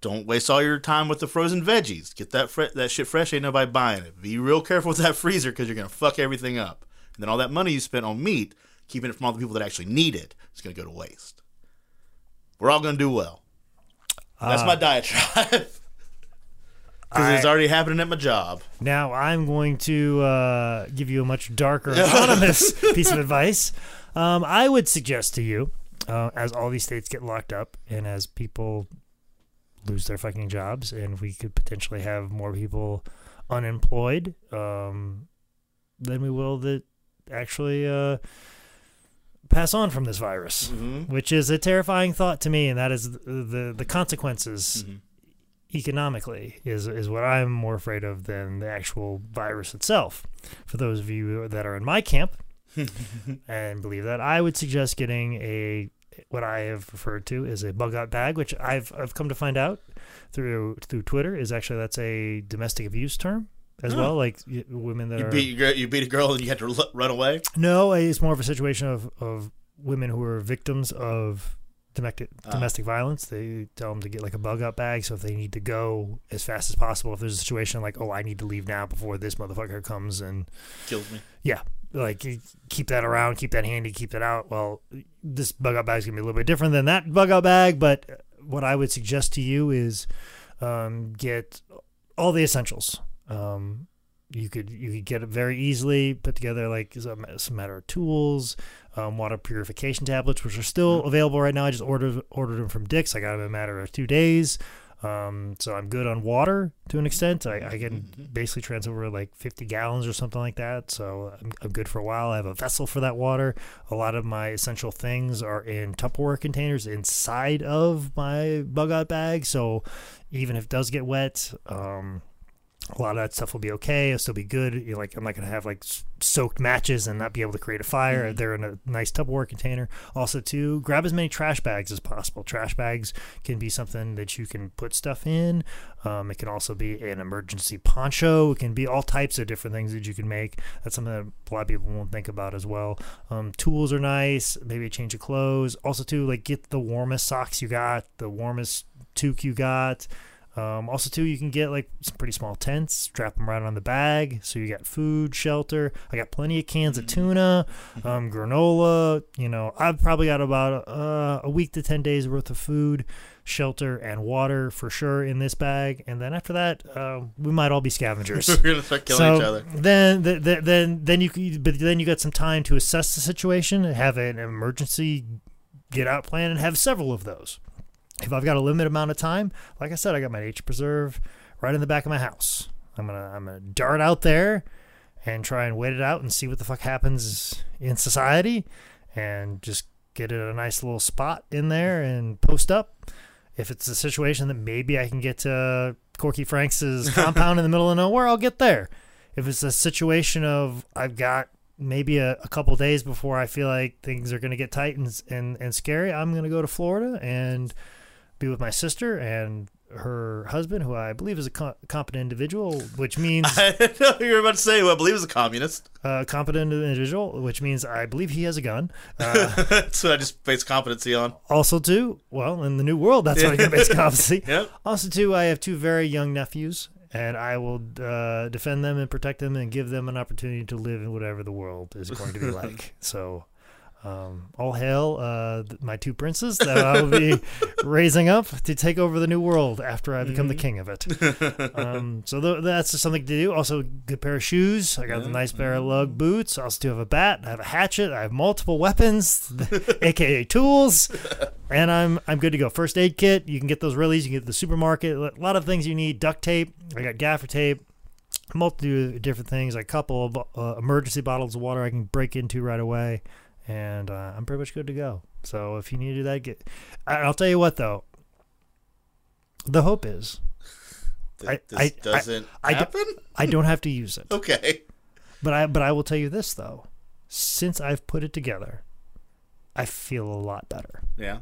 Don't waste all your time with the frozen veggies. Get that fre- that shit fresh. Ain't nobody buying it. Be real careful with that <laughs> freezer because you're gonna fuck everything up. And then all that money you spent on meat, keeping it from all the people that actually need it, is gonna go to waste. We're all gonna do well. That's my diatribe. <laughs> Because it's already happening at my job. Now I'm going to uh, give you a much darker, <laughs> anonymous piece of advice. Um, I would suggest to you, uh, as all these states get locked up and as people lose their fucking jobs, and we could potentially have more people unemployed um, than we will that actually uh, pass on from this virus, Mm-hmm. which is a terrifying thought to me, and that is the the, the consequences Mhm. economically is is what I'm more afraid of than the actual virus itself. For those of you that are in my camp <laughs> and believe that, I would suggest getting a what I have referred to as a bug out bag, which I've I've come to find out through through Twitter is actually that's a domestic abuse term as Oh. well, like women that You are beat you beat a girl and you had to l- run away. no, it's more of a situation of, of women who are victims of domestic Ah. domestic violence. They tell them to get like a bug out bag, so if they need to go as fast as possible, if there's a situation like, oh, I need to leave now before this motherfucker comes and Kills me. yeah, like keep that around, keep that handy, keep that out. Well, this bug out bag is gonna be a little bit different than that bug out bag. But what I would suggest to you is um, get all the essentials. Um, you could you could get it very easily put together like some, some matter of tools, um, water purification tablets, which are still available right now. I just ordered ordered them from Dick's. I got them in a matter of two days. Um, so I'm good on water to an extent. I, I can basically transfer like 50 gallons or something like that. So I'm, I'm good for a while. I have a vessel for that water. A lot of my essential things are in Tupperware containers inside of my bug out bag. So even if it does get wet, um, a lot of that stuff will be okay. It'll still be good. You're like I'm not gonna have like soaked matches and not be able to create a fire. They're in a nice Tupperware container. Also, too, grab as many trash bags as possible. Trash bags can be something that you can put stuff in. Um, it can also be an emergency poncho. It can be all types of different things that you can make. That's something that a lot of people won't think about as well. Um, tools are nice. Maybe a change of clothes. Also, too, like get the warmest socks you got, the warmest toque you got. Um, also, too, you can get like some pretty small tents, strap them right on the bag. So you got food, shelter. I got plenty of cans of tuna, um, granola. You know, I've probably got about uh, a week to 10 days worth of food, shelter, and water for sure in this bag. And then after that, uh, we might all be scavengers. <laughs> We're gonna start killing so each other. Then, th- th- then, then you but then you got some time to assess the situation, and have an emergency get out plan, and have several of those. If I've got a limited amount of time, like I said, I got my nature preserve right in the back of my house. I'm gonna, I'm gonna dart out there and try and wait it out and see what the fuck happens in society, and just get it a nice little spot in there and post up. If it's a situation that maybe I can get to Corky Franks' <laughs> compound in the middle of nowhere, I'll get there. If it's a situation of I've got maybe a, a couple days before I feel like things are going to get tight and, and, and scary, I'm going to go to Florida and be with my sister and her husband, who I believe is a co- competent individual, which means <laughs> I know you were about to say who I believe is a communist. uh, competent individual, which means I believe he has a gun. Uh, <laughs> That's what I just base competency on. also, too, well, in the new world, that's what I <laughs> base competency. Yep. Also, too, I have two very young nephews, and I will uh, defend them and protect them and give them an opportunity to live in whatever the world is going to be like. So, um, all hail uh, my two princes that I will be <laughs> raising up to take over the new world after I become the king of it. <laughs> Um, so th- that's just something to do. Also, good pair of shoes. I got the nice pair of lug boots. I also do have a bat. I have a hatchet. I have multiple weapons, <laughs> aka tools, and I'm I'm good to go. First aid kit. You can get those release. You can get at the supermarket. A lot of things you need. Duct tape. I got gaffer tape. Multitude of different things. A couple of uh, emergency bottles of water I can break into right away, and uh, I'm pretty much good to go. So if you need to do that, get. I- I'll tell you what though. The hope is Th- I- this I- I- doesn't I happen. I don't have to use it. <laughs> okay. But I but I will tell you this though. Since I've put it together, I feel a lot better. Yeah.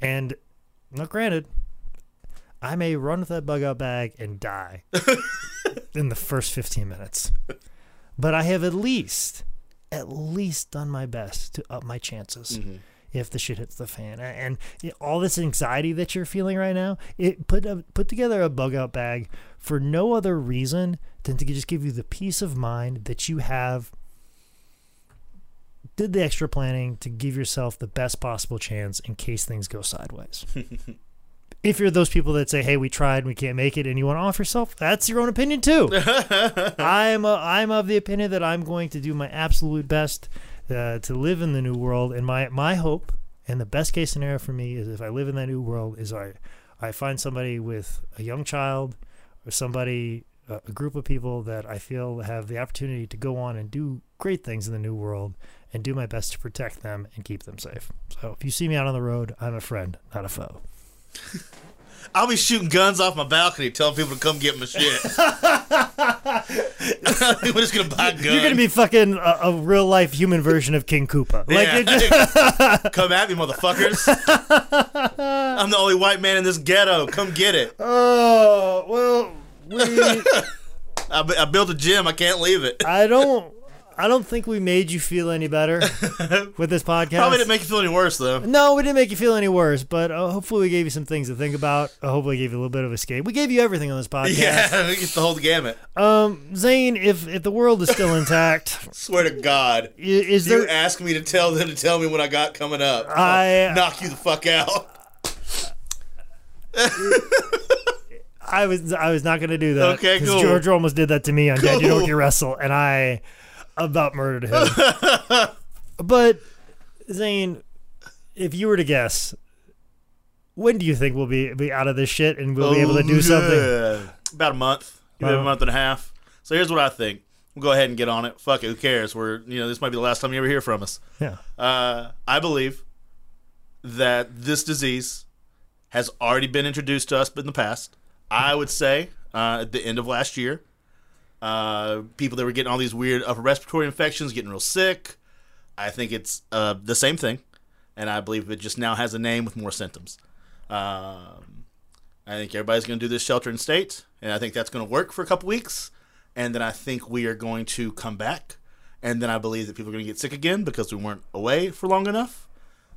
And now granted, I may run with that bug out bag and die <laughs> in the first 15 minutes. But I have at least at least done my best to up my chances. Mm-hmm. If the shit hits the fan, and all this anxiety that you're feeling right now, it put a, put together a bug out bag for no other reason than to just give you the peace of mind that you have did the extra planning to give yourself the best possible chance in case things go sideways. <laughs> if you're those people that say, "Hey, we tried, and we can't make it," and you want to off yourself, that's your own opinion too. <laughs> I'm a, I'm of the opinion that I'm going to do my absolute best uh, to live in the new world, and my my hope and the best case scenario for me is if I live in that new world is I I find somebody with a young child or somebody a a group of people that I feel have the opportunity to go on and do great things in the new world and do my best to protect them and keep them safe. So if you see me out on the road, I'm a friend, not a foe. I'll be shooting guns off my balcony, telling people to come get my shit. <laughs> We're just gonna buy guns. You're gonna be fucking a, a real life human version of King Koopa. Like Yeah. it just- <laughs> come at me, motherfuckers. <laughs> I'm the only white man in this ghetto. Come get it. oh well, we, I, I built a gym. I can't leave it. I don't. I don't think we made you feel any better <laughs> with this podcast. Probably didn't make you feel any worse though. no, we didn't make you feel any worse, but uh, hopefully we gave you some things to think about. Uh, hopefully, gave you a little bit of escape. We gave you everything on this <laughs> podcast. Yeah, we get the whole gamut. Um, Zane, if if the world is still intact, <laughs> Swear to God. is You there? ask me to tell them to tell me what I got coming up. I- I'll knock you the fuck out. I was I was not going to do that. Okay, cool. George almost did that to me on Dad You Cool. You Wrestle, and I about murdered him. <laughs> but Zane, if you were to guess, when do you think we'll be be out of this shit and we'll be able to do something? Oh, About a month. Maybe a month and a half. So here's what I think. We'll go ahead and get on it. Fuck it. Who cares? We're you know this might be the last time you ever hear from us. Yeah. Uh, I believe that this disease has already been introduced to us in the past. I would say uh, at the end of last year, uh, people that were getting all these weird upper respiratory infections, getting real sick. I think it's uh, the same thing, and I believe it just now has a name with more symptoms. Um, I think everybody's going to do this shelter in state, and I think that's going to work for a couple weeks, and then I think we are going to come back, and then I believe that people are going to get sick again because we weren't away for long enough.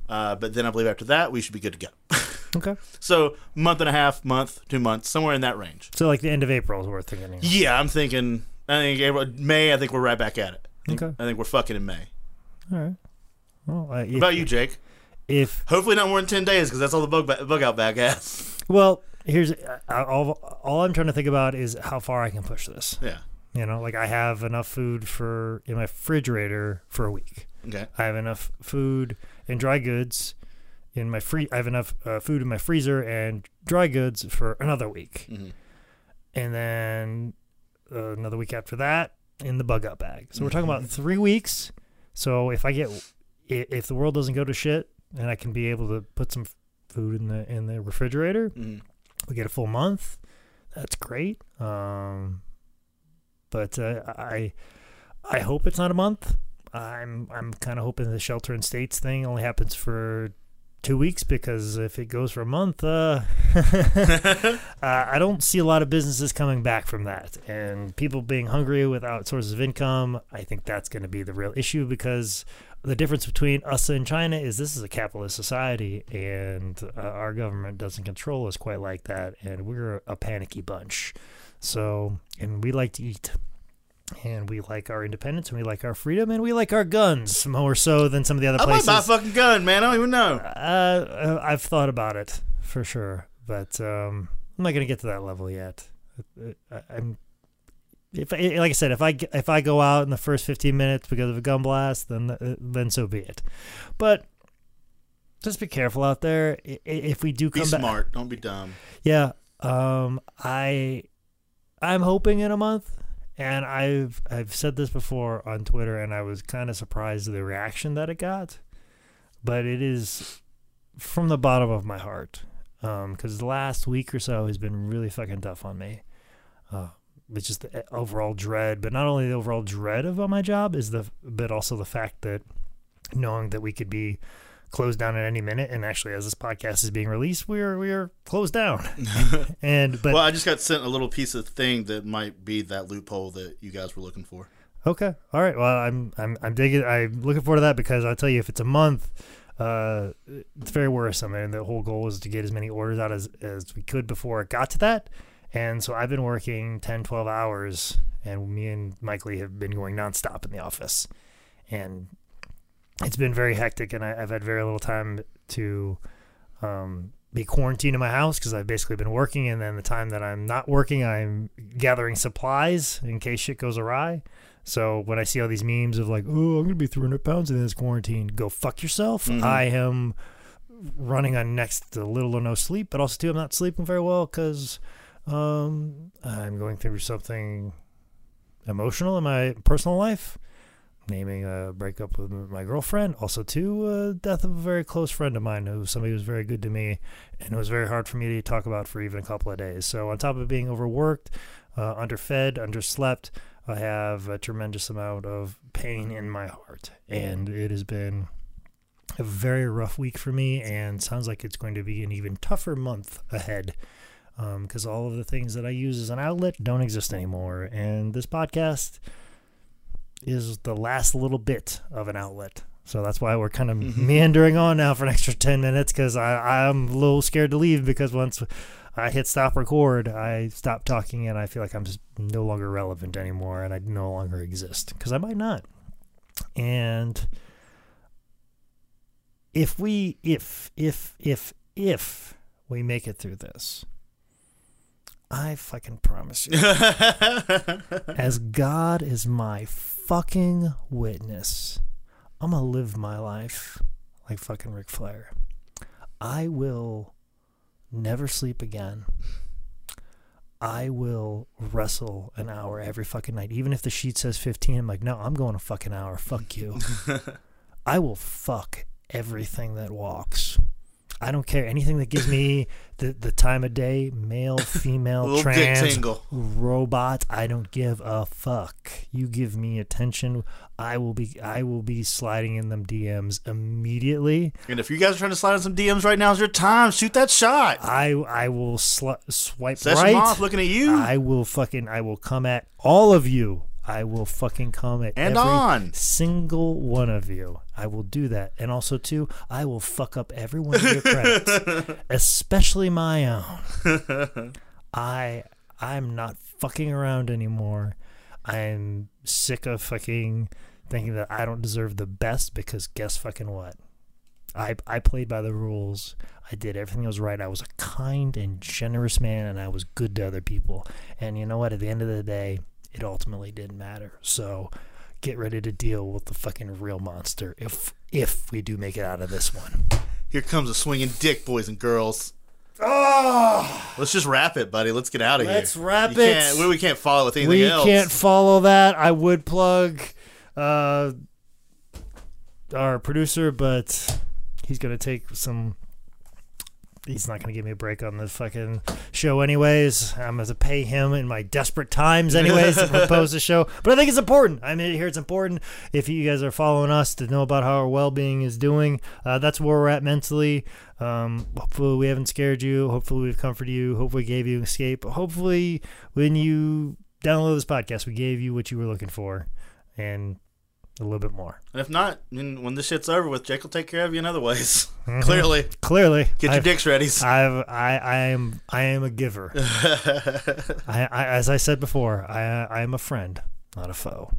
Uh, but then I believe after that we should be good to go. <laughs> Okay. so month and a half, month, two months, somewhere in that range. So like the end of April is worth thinking. Yeah, I'm thinking. I think April, May. I think we're right back at it. I think, Okay. I think we're fucking in May. All right. Well, uh, if, What about you, Jake? if Hopefully not more than ten days because that's all the bug ba- bug out bag has. well, here's uh, all. All I'm trying to think about is how far I can push this. Yeah. You know, like I have enough food for in my refrigerator for a week. Okay. I have enough food and dry goods in my free. I have enough uh, food in my freezer and dry goods for another week, Mhm. and then uh, another week after that in the bug out bag. So we're talking about three weeks. So if I get if the world doesn't go to shit and I can be able to put some food in the in the refrigerator, Mhm. we get a full month. That's great. Um, but uh, I I hope it's not a month. I'm I'm kind of hoping the shelter in states thing only happens for two weeks because if it goes for a month, uh, <laughs> uh, I don't see a lot of businesses coming back from that, and people being hungry without sources of income. I think that's going to be the real issue because the difference between us and China is this is a capitalist society, and uh, our government doesn't control us quite like that, and we're a panicky bunch. So, and we like to eat. And we like our independence, and we like our freedom, and we like our guns more so than some of the other I might places. buy a fucking gun, man. I don't even know. Uh, uh, I've thought about it for sure, but um, I'm not gonna get to that level yet. I, I'm if I, like I said, if I if I go out in the first 15 minutes because of a gun blast, then uh, then so be it. But just be careful out there. I- i- If we do Be come back, smart. Don't be dumb. yeah. Um, I I'm hoping in a month, and I've I've said this before on Twitter, and I was kind of surprised at the reaction that it got, but it is from the bottom of my heart, because the last week or so has been really fucking tough on me. Uh, it's just the overall dread, but not only the overall dread of my job is the, but also the fact that knowing that we could be closed down at any minute, and actually, as this podcast is being released, we are we are closed down. <laughs> and but well, I just got sent a little piece of thing that might be that loophole that you guys were looking for. okay, all right. Well, I'm I'm I'm digging. I'm looking forward to that because I'll tell you, if it's a month, uh, it's very worrisome, and the whole goal was to get as many orders out as as we could before it got to that. And so I've been working 10, 12 hours, and me and Mike Lee have been going nonstop in the office, and it's been very hectic, and I, I've had very little time to um, be quarantined in my house because I've basically been working, and then the time that I'm not working, I'm gathering supplies in case shit goes awry. So when I see all these memes of like, oh, I'm gonna be 300 pounds in this quarantine, go fuck yourself. Mhm. I am running on next to little or no sleep, but also too, I'm not sleeping very well because um, I'm going through something emotional in my personal life naming a breakup with my girlfriend. Also, to uh, death of a very close friend of mine who somebody who was very good to me, and it was very hard for me to talk about for even a couple of days. So, on top of being overworked, uh, underfed, underslept, I have a tremendous amount of pain in my heart, and it has been a very rough week for me, and sounds like it's going to be an even tougher month ahead. Because all of the things that I use as an outlet don't exist anymore, and this podcast is the last little bit of an outlet. So that's why we're kind of mm-hmm. meandering on now for an extra 10 minutes because I'm a little scared to leave because once I hit stop record, I stop talking and I feel like I'm just no longer relevant anymore and I no longer exist because I might not. And if we, if, if, if, if we make it through this, I fucking promise you, <laughs> as God is my fucking witness, I'm gonna live my life like fucking Ric Flair. I will never sleep again. I will wrestle an hour every fucking night. Even if the sheet says 15, I'm like, no, I'm going a fucking hour. Fuck you. <laughs> I will fuck everything that walks. I don't care. Anything that gives me <laughs> the, the time of day, male, female, trans, robot, I don't give a fuck. You give me attention, I will be I will be sliding in them DMs immediately. And if you guys are trying to slide in some DMs right now, is your time. Shoot that shot. I I will sl- swipe Session right. off looking at you. I will fucking I will come at all of you. I will fucking come at And every on. single one of you. I will do that. And also too, I will fuck up every one of your credits, <laughs> especially my own. I I'm not fucking around anymore. I'm sick of fucking thinking that I don't deserve the best because guess fucking what? I I played by the rules. I did everything that was right. I was a kind and generous man and I was good to other people. And you know what? At the end of the day, it ultimately didn't matter. So get ready to deal with the fucking real monster if if we do make it out of this one. Here comes a swinging dick, boys and girls. Oh, Let's just wrap it, buddy. Let's get out of here. Let's wrap You it. Can't, we, we can't follow with anything we else. can't follow that. I would plug uh, our producer, but he's gonna take some. He's not gonna give me a break on the fucking show, anyways. I'm gonna pay him in my desperate times, anyways, to <laughs> propose the show. But I think it's important. I mean, here it's important if you guys are following us to know about how our well-being is doing. Uh, that's where we're at mentally. Um, hopefully, we haven't scared you. Hopefully, we've comforted you. Hopefully, gave you an escape. Hopefully, when you download this podcast, we gave you what you were looking for, and a little bit more. And if not, I mean, when this shit's over with, Jake will take care of you in other ways. <laughs> Mm-hmm. Clearly. Clearly, Get your I've- dicks ready. <laughs> I've, I, I am, I am a giver. <laughs> I, I, as I said before, I, I am a friend, not a foe.